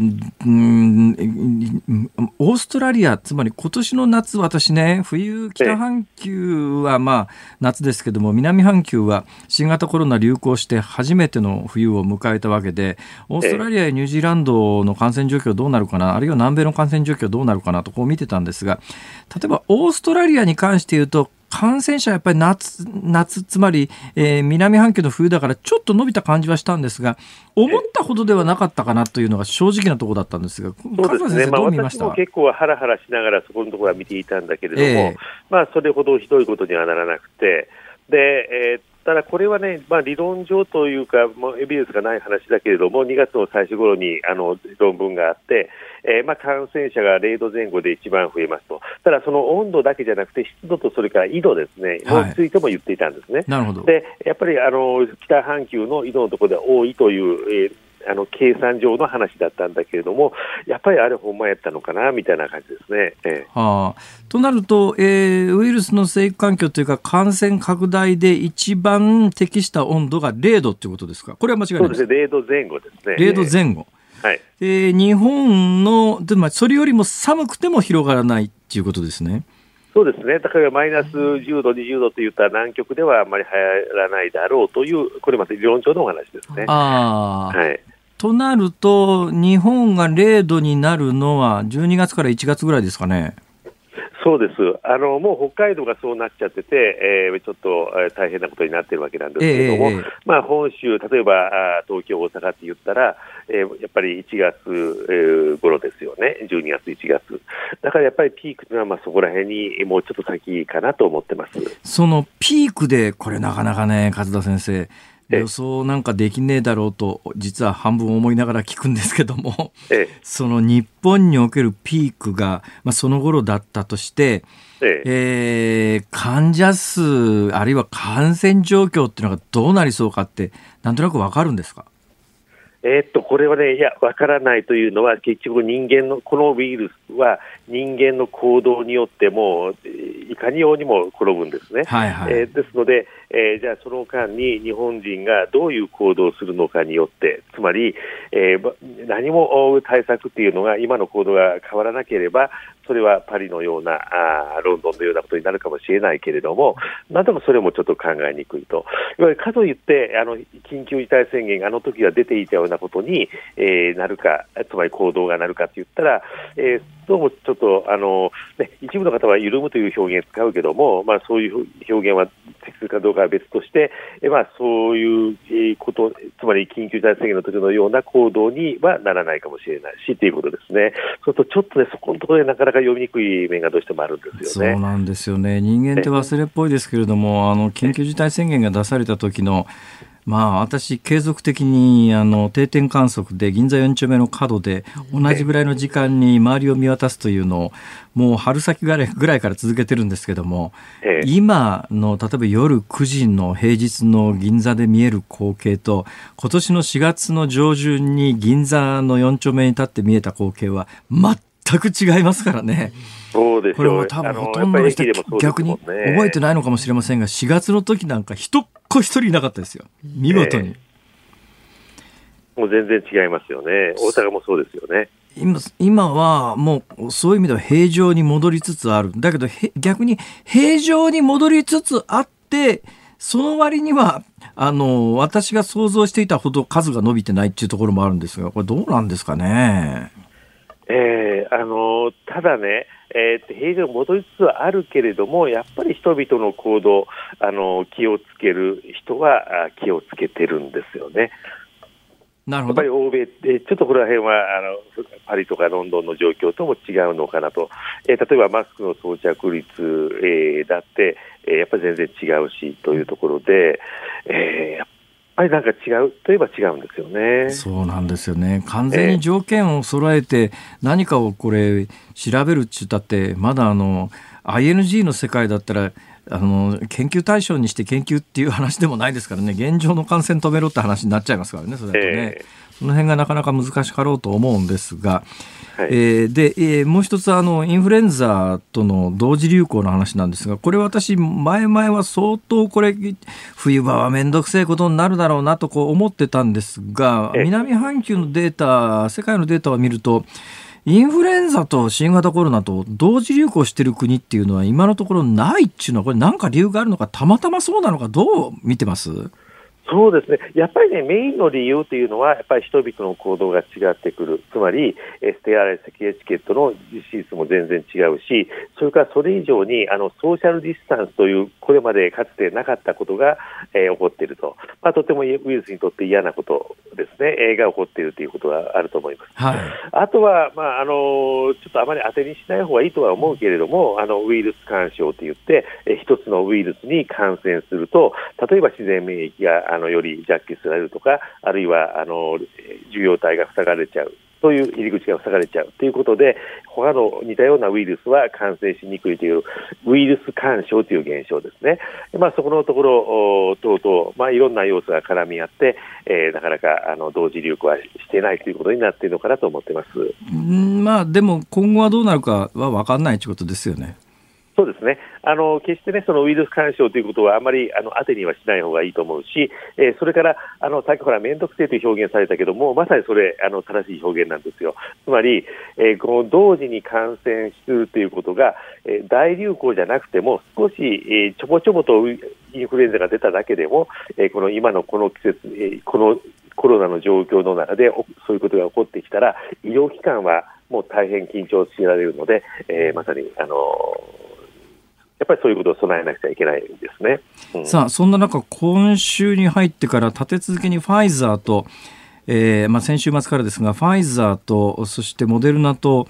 うん、オーストラリア、つまり今年の夏、私ね、冬、北半球はまあ夏ですけども、南半球は新型コロナ流行して初めての冬を迎えたわけで、オーストラリアやニュージーランドの感染状況どうなるかな、あるいは南米の感染状況どうなるかなとこう見てたんですが、例えばオーストラリアに関して言うと、感染者やっぱり夏、夏、つまり、えー、南半球の冬だからちょっと伸びた感じはしたんですが、思ったほどではなかったかなというのが正直なところだったんですが、そうですね、まあ、私も結構ハラハラしながらそこのところは見ていたんだけれども、えー、まあ、それほどひどいことにはならなくて、で、えー、ただこれはね、まあ、理論上というか、もうエビデンスがない話だけれども、2月の最初頃にあの論文があって、えー、まあ感染者が0度前後で一番増えますと、ただその温度だけじゃなくて、湿度とそれから緯度ですね、はい、についても言っていたんですね。なるほど。でやっぱりあの北半球の緯度のところで多いという、えーあの計算上の話だったんだけれども、やっぱりあれ、ほんまやったのかなみたいな感じですね。えー、はあ、となると、えー、ウイルスの生育環境というか、感染拡大で一番適した温度が0度ということですか、これは間違いないですそうですね、0度前後ですね。0度前後。はい、えー、日本の、でもそれよりも寒くても広がらないっていうことですね。そうですね、だからマイナス10度、20度といった南極ではあんまり流行らないだろうという、これまた理論上のお話ですね。あはい、となると、日本が0度になるのは12月から1月ぐらいですかね。そうです。あのもう北海道がそうなっちゃってて、えー、ちょっと、えー、大変なことになってるわけなんですけれども、えー、まあ、本州、例えばあ東京、大阪って言ったら、えー、やっぱり1月、えー、頃ですよね、12月、1月、だからやっぱりピークというのはまあそこら辺にもうちょっと先かなと思ってます。そのピークで、これ、なかなかね、勝田先生、予想なんかできねえだろうと実は半分思いながら聞くんですけども、その日本におけるピークが、まあ、その頃だったとして、え。えー、患者数あるいは感染状況っていうのがどうなりそうかってなんとなくわかるんですか？えー、っと、これはね、いや、わからないというのは、結局人間の、このウイルスは人間の行動によっても、いかにようにも転ぶんですね。はいはい、えー、ですので、えー、じゃあその間に日本人がどういう行動をするのかによって、つまり、えー、何も対策っていうのが今の行動が変わらなければ、それはパリのようなあ、ロンドンのようなことになるかもしれないけれども、なんとかそれもちょっと考えにくいと。いわゆるかといって、あの緊急事態宣言があの時は出ていたようなことに、えー、なるか、つまり行動がなるかといったら、えー、どうもちょっとあの、ね、一部の方は緩むという表現を使うけども、まあ、そういう表現は適切かどうかは別として、えまあ、そういうこと、つまり緊急事態宣言の時のような行動にはならないかもしれないしということですね。そうすると、ちょっとね、そこのところでなかなか読みにくい面がどうしてもあるんですよね。そうなんですよね。人間って忘れっぽいですけれども、あの緊急事態宣言が出された時のまあ、私、継続的にあの定点観測で銀座4丁目の角で同じぐらいの時間に周りを見渡すというのをもう春先ぐらいから続けてるんですけども、今の例えば夜9時の平日の銀座で見える光景と今年の4月の上旬に銀座の4丁目に立って見えた光景は全く違いますからね。そうですこれも多分ほとんどの人、逆に覚えてないのかもしれませんが4月の時なんか一子一人いなかったですよ。見事に、えー、もう全然違いますよね。大阪もそうですよね。今今はもうそういう意味では平常に戻りつつある。だけど逆に平常に戻りつつあってその割にはあの私が想像していたほど数が伸びてないっていうところもあるんですがこれどうなんですかね。えー、あのただね、えー、平常に戻りつつあるけれども、やっぱり人々の行動、あの気をつける人は気をつけてるんですよね。なるほどやっぱり欧米って、ちょっとこの辺はあのパリとかロンドンの状況とも違うのかなと、えー、例えばマスクの装着率、えー、だって、えー、やっぱり全然違うしというところで、えー、やっぱりなんか違うといえば違うんですよね。そうなんですよね。完全に条件を揃えて何かをこれ調べるっちゅったってまだあの ING の世界だったらあの研究対象にして研究っていう話でもないですからね現状の感染止めろって話になっちゃいますからねそれだとね、えー、その辺がなかなか難しかろうと思うんですが、はい、えー、で、えー、もう一つあのインフルエンザとの同時流行の話なんですがこれ私前々は相当これ冬場は面倒くせえことになるだろうなとこう思ってたんですが南半球のデータ世界のデータを見るとインフルエンザと新型コロナと同時流行している国っていうのは今のところないっていうのはこれ何か理由があるのかたまたまそうなのかどう見てます？そうですね、やっぱりね、メインの理由というのは、やっぱり人々の行動が違ってくる、つまり、ステアレスエチケットの実施率も全然違うし、それからそれ以上にあのソーシャルディスタンスという、これまでかつてなかったことが、えー、起こっていると、まあ、とてもウイルスにとって嫌なことですね、えー、が起こっているということがあると思います。はい、あとは、まああのちょっとあまり当てにしない方がいいとは思うけれども、あのウイルス干渉といって、えー、一つのウイルスに感染すると、例えば自然免疫があのより弱気されるとか、あるいはあの受容体が塞がれちゃう。という入り口が塞がれちゃうということで、他の似たようなウイルスは感染しにくいというウイルス干渉という現象ですね。まあ、そこのところ等々、まあ、いろんな要素が絡み合って、えー、なかなかあの同時流行はしてないということになっているのかなと思ってます。んまあ、でも今後はどうなるかは分かんないということですよね。そうですね。あの、決してね、そのウイルス干渉ということはあまり、あの、当てにはしない方がいいと思うし、えー、それから、あの、さっきほら、面倒くせえという表現されたけども、まさにそれ、あの、正しい表現なんですよ。つまり、えー、この同時に感染するということが、えー、大流行じゃなくても、少し、え、ちょぼちょぼとインフルエンザが出ただけでも、え、この今のこの季節、え、このコロナの状況の中でそういうことが起こってきたら、医療機関はもう大変緊張しられるので、え、まさに、あのやっぱりそういうことを備えなくちゃいけないですね。うん、さあ、そんな中、今週に入ってから立て続けにファイザーと、えーまあ、先週末からですが、ファイザーと、そしてモデルナと、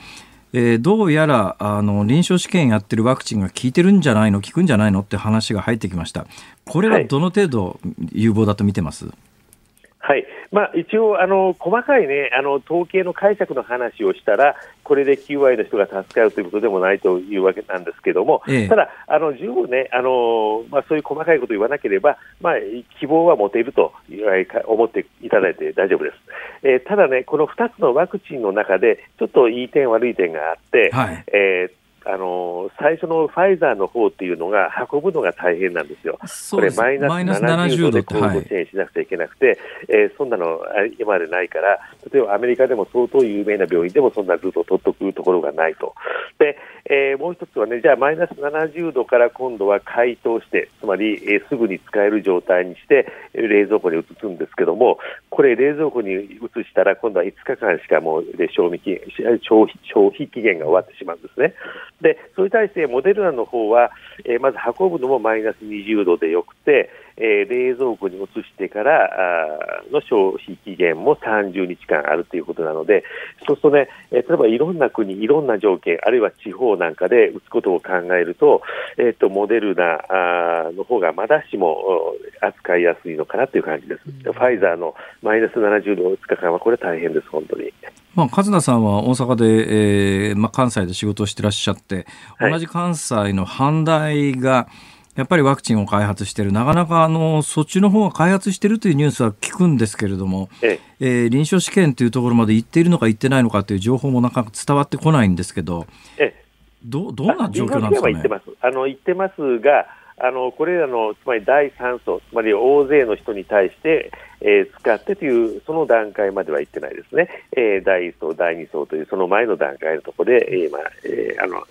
えー、どうやらあの臨床試験やってるワクチンが効いてるんじゃないの、効くんじゃないの？って話が入ってきました。これはどの程度有望だと見てます、はいはいまあ、一応あの、細かい、ね、あの統計の解釈の話をしたら、これで9割の人が助かるということでもないというわけなんですけども、ええ、ただ、あの十分ね、あのまあ、そういう細かいことを言わなければ、まあ、希望は持てると思っていただいて大丈夫です。えー、ただね、この2つのワクチンの中で、ちょっといい点、悪い点があって、はい、えーあの最初のファイザーの方っていうのが運ぶのが大変なんですよ。これマイナス70度でコードチェーンしなくちゃいけなくて、はい、えー、そんなの今までないから、例えばアメリカでも相当有名な病院でもそんなずっと取っとくところがないと。で、えー、もう一つはね、じゃあマイナス70度から今度は解凍して、つまり、えー、すぐに使える状態にして、冷蔵庫に移すんですけども、これ冷蔵庫に移したら今度は5日間しかもうで賞味期消費消費期限が終わってしまうんですね。で、それに対してモデルナの方は、えー、まず運ぶのもマイナス20度でよくて、えー、冷蔵庫に移してからあの消費期限も30日間あるということなので、そうするとね、えー、例えばいろんな国、いろんな条件、あるいは地方なんかで打つことを考えると、えーと、モデルナあの方がまだしも扱いやすいのかなという感じです。ファイザーのマイナス70度5日間はこれ大変です、本当に。まあ、勝田さんは大阪で、えーまあ、関西で仕事をしてらっしゃって、同じ関西の阪大が、やっぱりワクチンを開発している、なかなかあのそっちの方が開発しているというニュースは聞くんですけれども、ええ。えー、臨床試験というところまで行っているのか行ってないのかという情報もなかなか伝わってこないんですけど、ええ、どどんな状況なんですかね？言ってます。あの言ってますがあのこれらのつまり第3層、つまり大勢の人に対して、えー、使ってというその段階までは行ってないですね、えー、第1層、第2層というその前の段階のところで、えーまあえーあの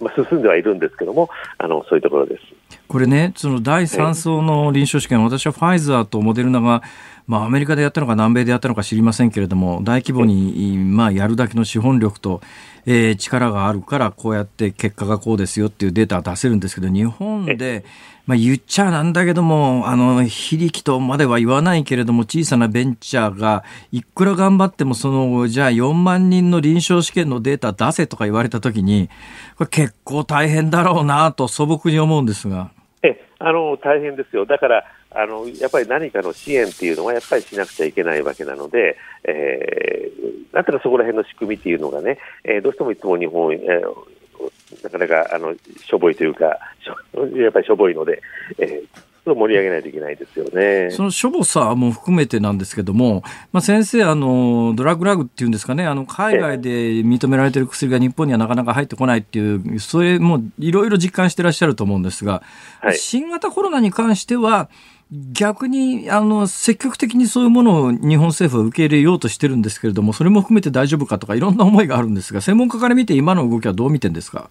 まあ、進んではいるんですけどもあの、そういうところです。これね、その第3層の臨床試験、私はファイザーとモデルナがまあ、アメリカでやったのか南米でやったのか知りませんけれども大規模に、まあ、やるだけの資本力と、えー、力があるからこうやって結果がこうですよっていうデータは出せるんですけど日本で、まあ、言っちゃなんだけどもあの非力とまでは言わないけれども小さなベンチャーがいくら頑張ってもそのじゃあ4万人の臨床試験のデータ出せとか言われた時にこれ結構大変だろうなと素朴に思うんですが。えあの大変ですよ。だからあのやっぱり何かの支援っていうのはやっぱりしなくちゃいけないわけなので、えー、なんとかそこら辺の仕組みっていうのがね、えー、どうしてもいつも日本、えー、なかなかあのしょぼいというか、やっぱりしょぼいので、えー、盛り上げないといけないですよね。そのしょぼさも含めてなんですけども、まあ、先生、あの、ドラッグラグっていうんですかね、あの、海外で認められている薬が日本にはなかなか入ってこないっていう、それもいろいろ実感してらっしゃると思うんですが、はい、新型コロナに関しては、逆にあの積極的にそういうものを日本政府は受け入れようとしてるんですけれども、それも含めて大丈夫かとか、いろんな思いがあるんですが、専門家から見て、今の動きはどう見てんですか？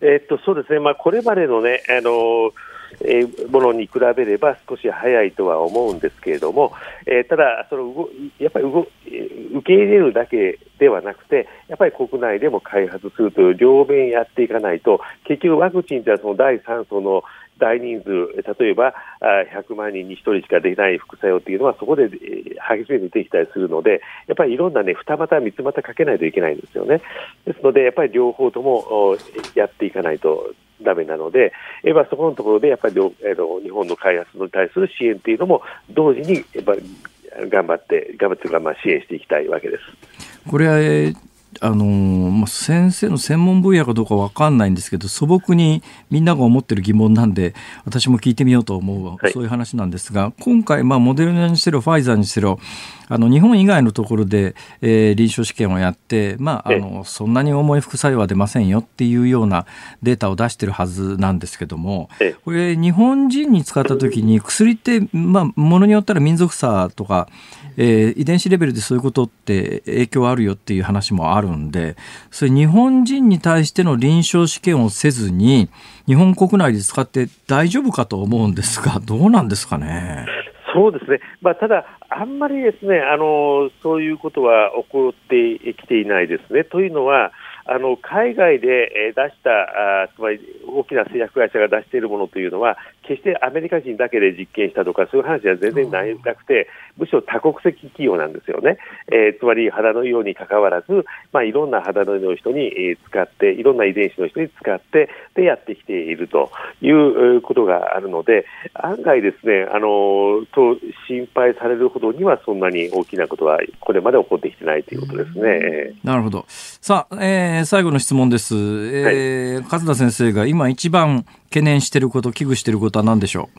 えっとそうですね、まあ、これまでのね、あのえー、ものに比べれば少し早いとは思うんですけれども、えー、ただそのやっぱり受け入れるだけではなくて、やっぱり国内でも開発するという両面やっていかないと、結局ワクチンというのはその第3層の大人数、例えば100万人に1人しかできない副作用というのは、そこで激しめにできたりするので、やっぱりいろんなね、二股、三つ股かけないといけないんですよね。ですので、やっぱり両方ともやっていかないとダメなので、えまあ、そこのところでやっぱり、えー、日本の開発に対する支援というのも同時にやっぱ頑張って頑張ってまあ支援していきたいわけです。これは、えあのまあ、先生の専門分野かどうか分かんないんですけど素朴にみんなが思ってる疑問なんで私も聞いてみようと思う、はい、そういう話なんですが今回、まあ、モデルナにしろファイザーにしろあの日本以外のところで、えー、臨床試験をやって、まあ、あのそんなに重い副作用は出ませんよっていうようなデータを出してるはずなんですけどもこれ日本人に使った時に薬って、まあ、ものによったら民族差とかえー、遺伝子レベルでそういうことって影響あるよっていう話もあるんでそれ日本人に対しての臨床試験をせずに日本国内で使って大丈夫かと思うんですがどうなんですかね？そうですね、まあ、ただ、あんまりですねあのそういうことは起こってきていないですね。というのは、あの海外で出したあ、つまり大きな製薬会社が出しているものというのは、決してアメリカ人だけで実験したとか、そういう話は全然なくて、むしろ多国籍企業なんですよね。えー、つまり肌の色にかかわらず、まあ、いろんな肌の色の人に、え使って、いろんな遺伝子の人に使って、でやってきているということがあるので、案外ですね、あのと心配されるほどにはそんなに大きなことはこれまで起こってきてないということですね。なるほど。さあ、えー、最後の質問です。えー、はい、勝田先生が今一番懸念していること、危惧していることは何でしょう？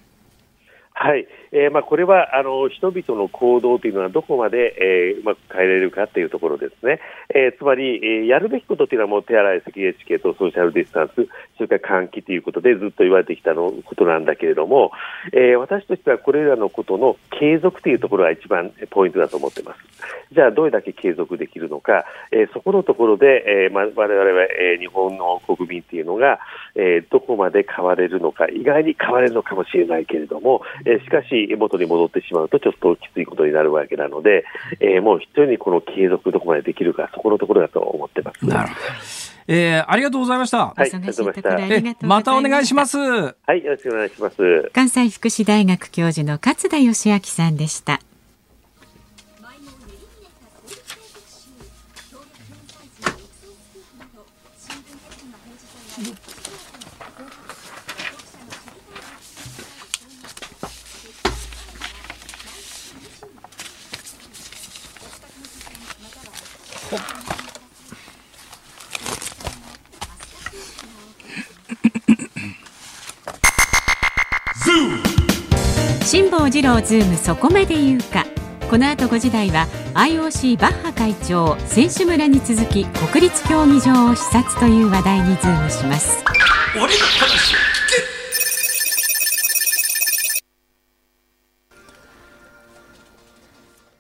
はい、えーまあ、これはあの人々の行動というのはどこまで、えー、うまく変えられるかというところですね、えー、つまり、えー、やるべきことというのはもう手洗い、咳エチケット、ソーシャルディスタンス、それから換気ということでずっと言われてきたのことなんだけれども、えー、私としてはこれらのことの継続というところが一番ポイントだと思っています。じゃあ、どれだけ継続できるのか、えー、そこのところで、えーまあ、我々は、えー、日本の国民というのが、えー、どこまで変われるのか、意外に変われるのかもしれないけれども、えー、しかし、元に戻ってしまうとちょっときついことになるわけなので、えー、もう非常にこの継続どこまでできるか、そこのところだと思ってます。なるほど。えー、ありがとうございました。はい、ありがとうございました。またお願いします。はい、よろしくお願いします。関西福祉大学教授の勝田義明さんでした。辛坊治郎ズームそこまで言うか。この後5時台は IOC バッハ会長選手村に続き国立競技場を視察という話題にズームします。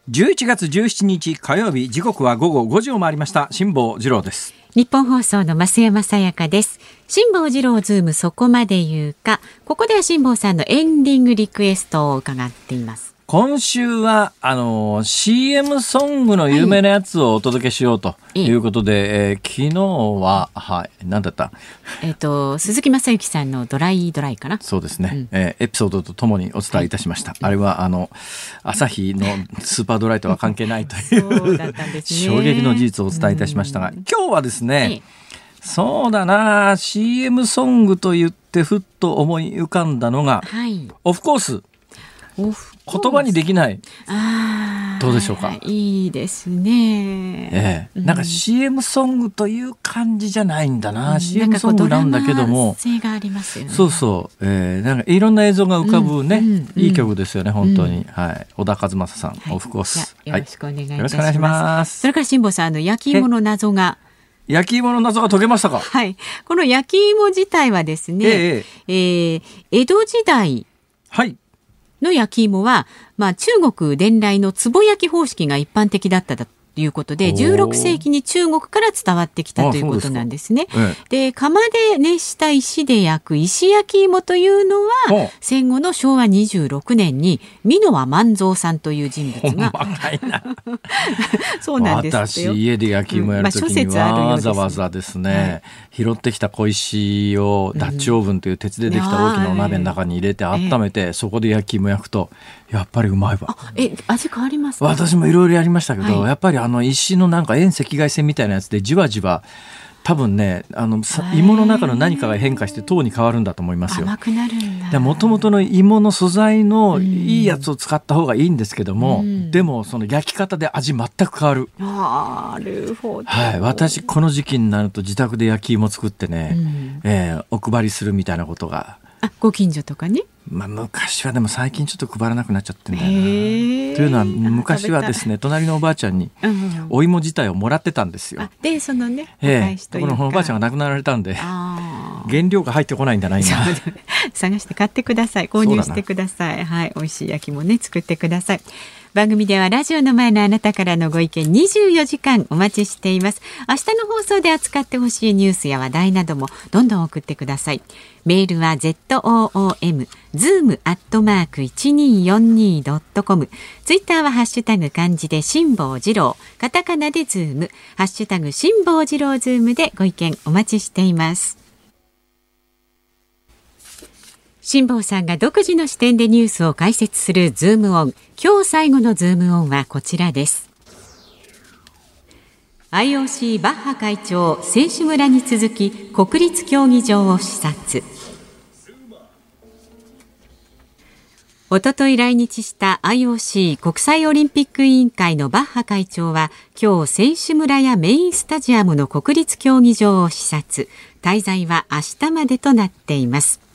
11月17日火曜日時刻は午後5時を回りました。辛坊治郎です。日本放送の増山さやかです。辛坊治郎ズームそこまで言うか。ここでは辛坊さんのエンディングリクエストを伺っています。今週は、あの、CM ソングの有名なやつをお届けしようとい。うことで、はい、えー、昨日は、はい、何だった？えっ、と、鈴木雅之さんのドライドライかな？そうですね、うん、えー、エピソードとともにお伝えいたしました。はい、あれは、あの、朝日のスーパードライとは関係ないというね、衝撃の事実をお伝えいたしましたが、今日はですね、そうだな CM ソングと言ってふっと思い浮かんだのが、はい、オフコース言葉にできない。どうでしょうか？いいですね。ええ、なんか CM ソングという感じじゃないんだな。うん、CM ソングなんだけども。そうそう。ええ、なんかいろんな映像が浮かぶね、いい曲ですよね、本当に。はい。小田和正さん、はい、オフコース。よろしくお願いします。ますそれから辛坊さん、あの焼き芋の謎が。焼き芋の謎が解けましたか？はい。この焼き芋自体はですね、えええー、江戸時代。はい。の焼き芋は、まあ、中国伝来の壺焼き方式が一般的だったいうことで16世紀に中国から伝わってきたということなんですね。で、ええ、窯で熱した石で焼く石焼き芋というのは戦後の昭和26年に箕輪万蔵さんという人物が そうなんです私家で焼き芋やるときにわざわざですね、拾ってきた小石をダッチオーブンという鉄でできた大きなお鍋の中に入れて温めて、そこで焼き芋焼くとやっぱりうまいわ。え、味変わります私もいろいろやりましたけど、はい、やっぱりあの石のなんか遠赤外線みたいなやつでじわじわ多分ねあの芋の中の何かが変化して糖に変わるんだと思いますよ。もともとの芋の素材のいいやつを使った方がいいんですけども、うん、でもその焼き方で味全く変わる。なるほど。はい、私この時期になると自宅で焼き芋作ってね、うん、えー、お配りするみたいなことが。あ、ご近所とかね。まあ、昔はでも最近ちょっと配らなくなっちゃってんだよな。というのは昔はですね隣のおばあちゃんにお芋自体をもらってたんですよ。でそのね、ええ、ところおばあちゃんが亡くなられたんで原料が入ってこないんだな今探して買ってください。購入してください。はい。美味しい焼きもね作ってください番組ではラジオの前のあなたからのご意見24時間お待ちしています。明日の放送で扱ってほしいニュースや話題などもどんどん送ってください。メールは zoom zoom アットマーク 1242.com ツイッターはハッシュタグ漢字で辛坊治郎。カタカナでズーム。ハッシュタグ辛坊治郎ズームでご意見お待ちしています。辛坊さんが独自の視点でニュースを解説するズームオン。今日最後のズームオンはこちらです。IOC バッハ会長、選手村に続き国立競技場を視察。おととい来日した IOC 国際オリンピック委員会のバッハ会長は今日選手村やメインスタジアムの国立競技場を視察滞在は明日までとなっています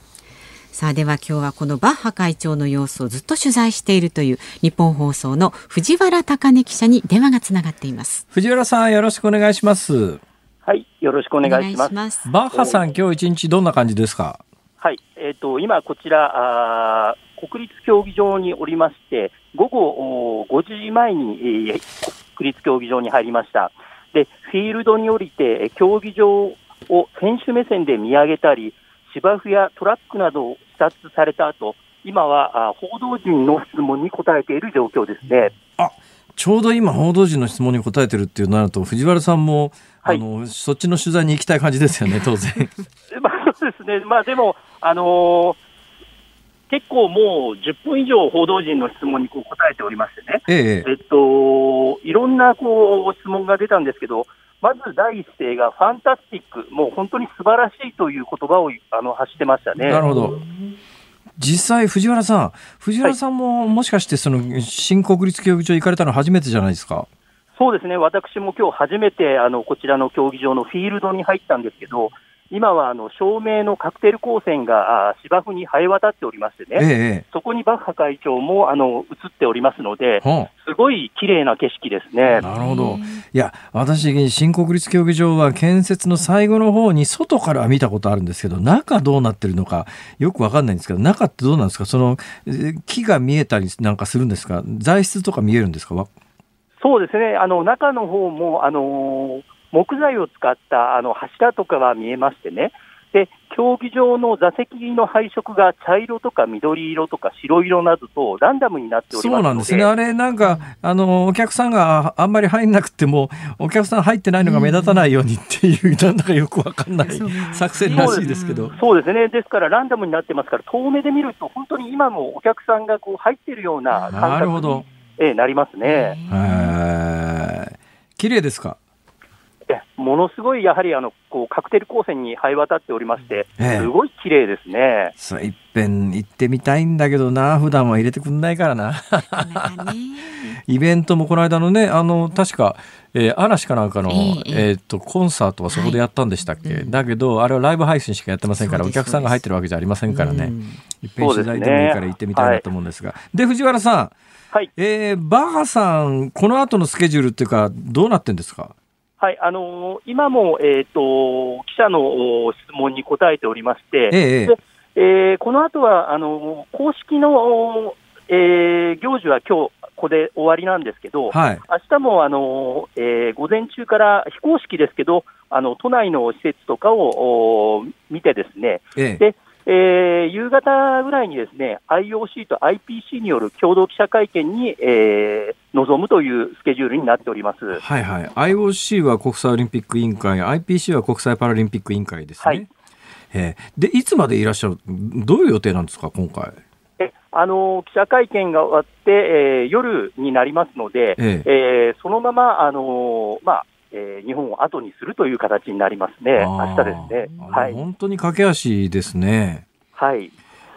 さあでは今日はこのバッハ会長の様子をずっと取材しているという日本放送の藤原貴根記者に電話がつながっています。藤原さんよろしくお願いします。はいよろしくお願いします。バッハさん今日一日どんな感じですか？はいえっ、ー、と今こちらあ国立競技場におりまして午後5時前に、えー、国立競技場に入りました。でフィールドに降りて競技場を選手目線で見上げたり芝生やトラックなどを視察された後今は報道陣の質問に答えている状況ですね。あちょうど今、報道陣の質問に答えてるっていうなると、藤原さんも、はい、あのそっちの取材に行きたい感じですよね、当然。まあ、そうですね、まあ、でも、あのー、結構もう10分以上、報道陣の質問にこう答えておりましてね、ええ。えっと、いろんなこう質問が出たんですけど、まず第一声がファンタスティック、もう本当に素晴らしいという言葉をあの発してましたね。なるほど。実際、藤原さん、藤原さんももしかしてその新国立競技場行かれたの初めてじゃないですか？そうですね、私も今日初めてあのこちらの競技場のフィールドに入ったんですけど、今はあの照明のカクテル光線が芝生に映え渡っておりましてね、ええ、そこにバッハ会長もあの映っておりますので、すごい綺麗な景色ですね。なるほど。いや、私、新国立競技場は建設の最後の方に外から見たことあるんですけど、中どうなってるのかよくわかんないんですけど、中ってどうなんですか？その木が見えたりなんかするんですか？材質とか見えるんですか？そうですね。あの、中の方も、あのー木材を使ったあの柱とかは見えましてね、で競技場の座席の配色が茶色とか緑色とか白色などとランダムになっておりますそうなんですね、あれなんか、あのお客さんがあんまり入んなくても、お客さん入ってないのが目立たないようにっていう、うん、なんだかよくわかんない作戦らしいですけど。そうです。ね、ですからランダムになってますから、遠目で見ると、本当に今もお客さんがこう入ってるような感覚にななりますね。綺麗ですか？ものすごいやはりあのこうカクテル光線に這い渡っておりまして、すごい綺麗ですね。そういっぺん行ってみたいんだけどな、普段は入れてくんないからな。イベントもこの間のね、あの確か、えー、嵐かなんかの、えー、えー、とコンサートはそこでやったんでしたっけ、はい、だけど、あれはライブ配信しかやってませんから、お客さんが入ってるわけじゃありませんからね、いっぺん取材でもいいから行ってみたいなと思うんですが。で、ねはい、藤原さん、はい。えー、バーハさん、この後のスケジュールっていうか、どうなってんですか？はいあのー、今も、えーと、記者の質問に答えておりまして、ええでえー、この後はあの公式の、えー、行事は今日ここで終わりなんですけど、はい、明日もあの、えー、午前中から非公式ですけど、あの都内の施設とかを見て、ですね、ええ、でえー、夕方ぐらいにですね IOC と IPC による共同記者会見に、えー、臨むというスケジュールになっております、はいはい、IOC は国際オリンピック委員会、IPC は国際パラリンピック委員会ですね。はい、えー、でいつまでいらっしゃる、どういう予定なんですか、今回？えあの記者会見が終わって、えー、夜になりますので、ええー、そのまま、あのまあえー、日本を後にするという形になりますね、明日ですね。はい、本当に駆け足ですね。はい。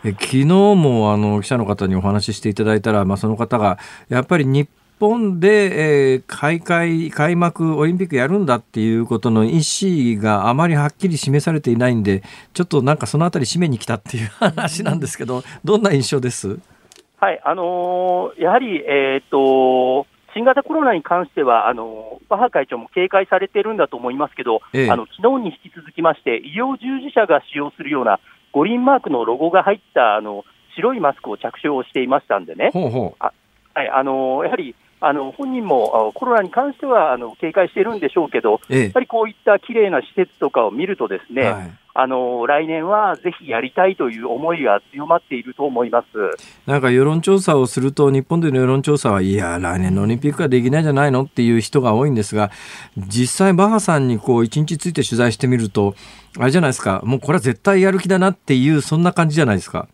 え昨日もあの記者の方にお話ししていただいたら、まあ、その方がやっぱり日本で、えー、開会開幕オリンピックやるんだっていうことの意思があまりはっきり示されていないんでちょっとなんかそのあたり締めに来たっていう話なんですけどどんな印象です？はいあのー、やはり、えーと新型コロナに関しては、あのバッハ会長も警戒されてるんだと思いますけど、ええ、あの昨日に引き続きまして、医療従事者が使用するような五輪マークのロゴが入ったあの白いマスクを着用していましたんでね、ほうほう。あはい、あのやはりあの本人もコロナに関してはあの警戒しているんでしょうけど、ええ、やっぱりこういった綺麗な施設とかを見ると、ですね、はい、あの来年はぜひやりたいという思いが強まっていると思います。なんか世論調査をすると、日本での世論調査は、いや、来年のオリンピックはできないんじゃないのっていう人が多いんですが、実際、バハさんにこう1日ついて取材してみると、あれじゃないですか、もうこれは絶対やる気だなっていう、そんな感じじゃないですか。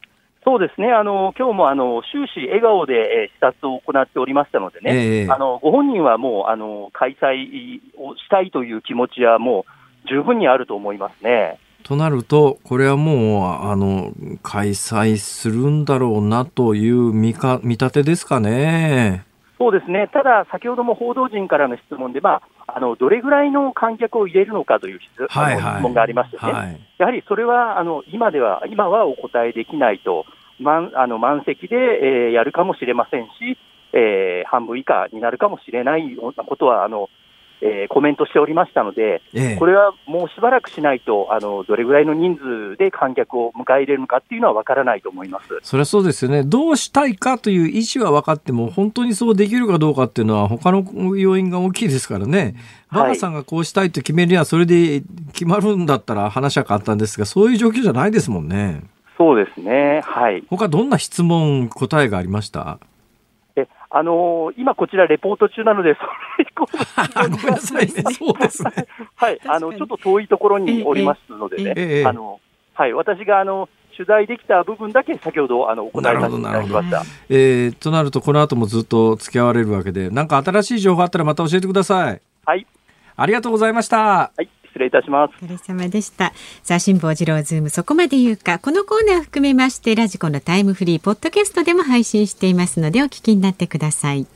そうですね、あの今日もあの終始笑顔で、え視察を行っておりましたのでね、えー、あのご本人はもうあの開催をしたいという気持ちはもう十分にあると思いますね。となると、これはもうあの開催するんだろうなという見か見立てですかね。そうですね、ただ、先ほども報道陣からの質問で、まあ、あのどれぐらいの観客を入れるのかという質,、はいはい、質問がありましてね、はい、やはりそれはあの今では、今はお答えできないと、満あの満席で、えー、やるかもしれませんし、えー、半分以下になるかもしれないようなことは、あのえー、コメントしておりましたので、ええ、これはもうしばらくしないと、あのどれぐらいの人数で観客を迎え入れるのかっていうのは分からないと思います。それはそうですよね、どうしたいかという意思は分かっても、本当にそうできるかどうかっていうのは、他の要因が大きいですからね、馬場さんがこうしたいと決めるには、それで決まるんだったら話は簡単ですが、そういう状況じゃないですもんね。そうですね。はい。他どんな質問、答えがありました？え、あのー、今こちらレポート中なので、そ れごめんなさいね。そうですね。はい。あの、ちょっと遠いところにおりますのでね。ええ、あの、はい。私が、あの、取材できた部分だけ先ほどあの行いさせていただきました。えー、となるとこの後もずっと付き合われるわけで、なんか新しい情報あったらまた教えてください。はい。ありがとうございました。はい。失礼いたします。お疲れ様でした。さあ、辛坊治郎ズーム、そこまで言うか。このコーナー含めまして、ラジコのタイムフリー、ポッドキャストでも配信していますので、お聞きになってください。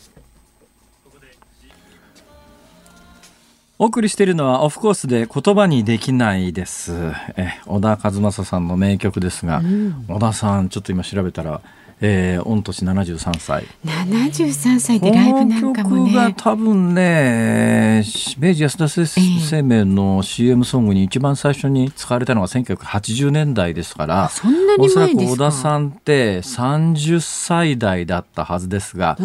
お送りしているのはオフコースで言葉にできないです。え小田和正さんの名曲ですが、うん、小田さんちょっと今調べたらえー、御年73歳。73歳でライブなんかもね。曲が多分ね明治安田生命の CM ソングに一番最初に使われたのが1980年代ですからそんなにおそらく小田さんって30歳代だったはずですが、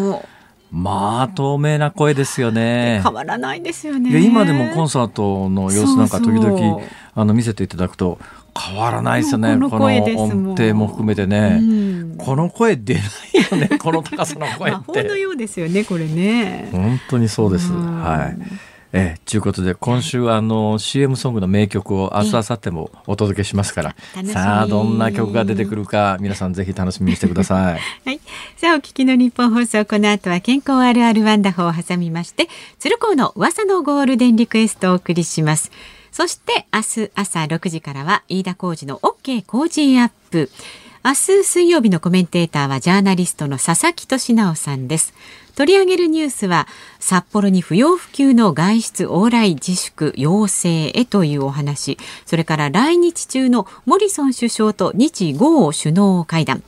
まあ透明な声ですよね。変わらないですよね。今でもコンサートの様子なんか時々あの見せていただくと変わらないですよね。この音程も含めてね。うん。この声出ないよね。この高さの声って。魔法のようですよねこれね。本当にそうです、はいえー、ということで今週はあの CM ソングの名曲を明日明後日もお届けしますから。さあどんな曲が出てくるか皆さんぜひ楽しみにしてください、はい、さあお聞きの日本放送この後は健康あるあるワンダホを挟みまして鶴光の噂のゴールデンリクエストをお送りします。そして明日朝6時からは飯田浩二の OK 工事アップ明日水曜日のコメンテーターはジャーナリストの佐々木俊直さんです。取り上げるニュースは札幌に不要不急の外出往来自粛要請へというお話。それから来日中のモリソン首相と日豪首脳会談。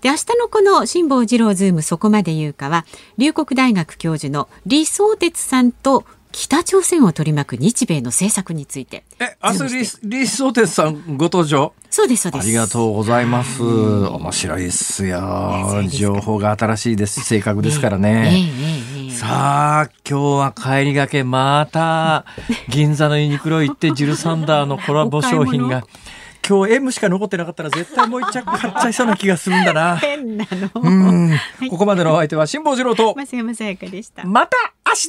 で明日のこの辛坊治郎ズームそこまで言うかは龍谷大学教授の李相哲さんと北朝鮮を取り巻く日米の政策について。え、明日李、李相哲さんご登場そうです、そうです。ありがとうございます。面白いっすよ。情報が新しいです。正確ですからね。さあ、今日は帰りがけ、また、銀座のユニクロ行って、ジルサンダーのコラボ商品が。今日 M しか残ってなかったら絶対もう一着買っちゃいそうな気がするんだな。変なの。ここまでのお相手は辛坊治郎と。増山さやかでした。また明日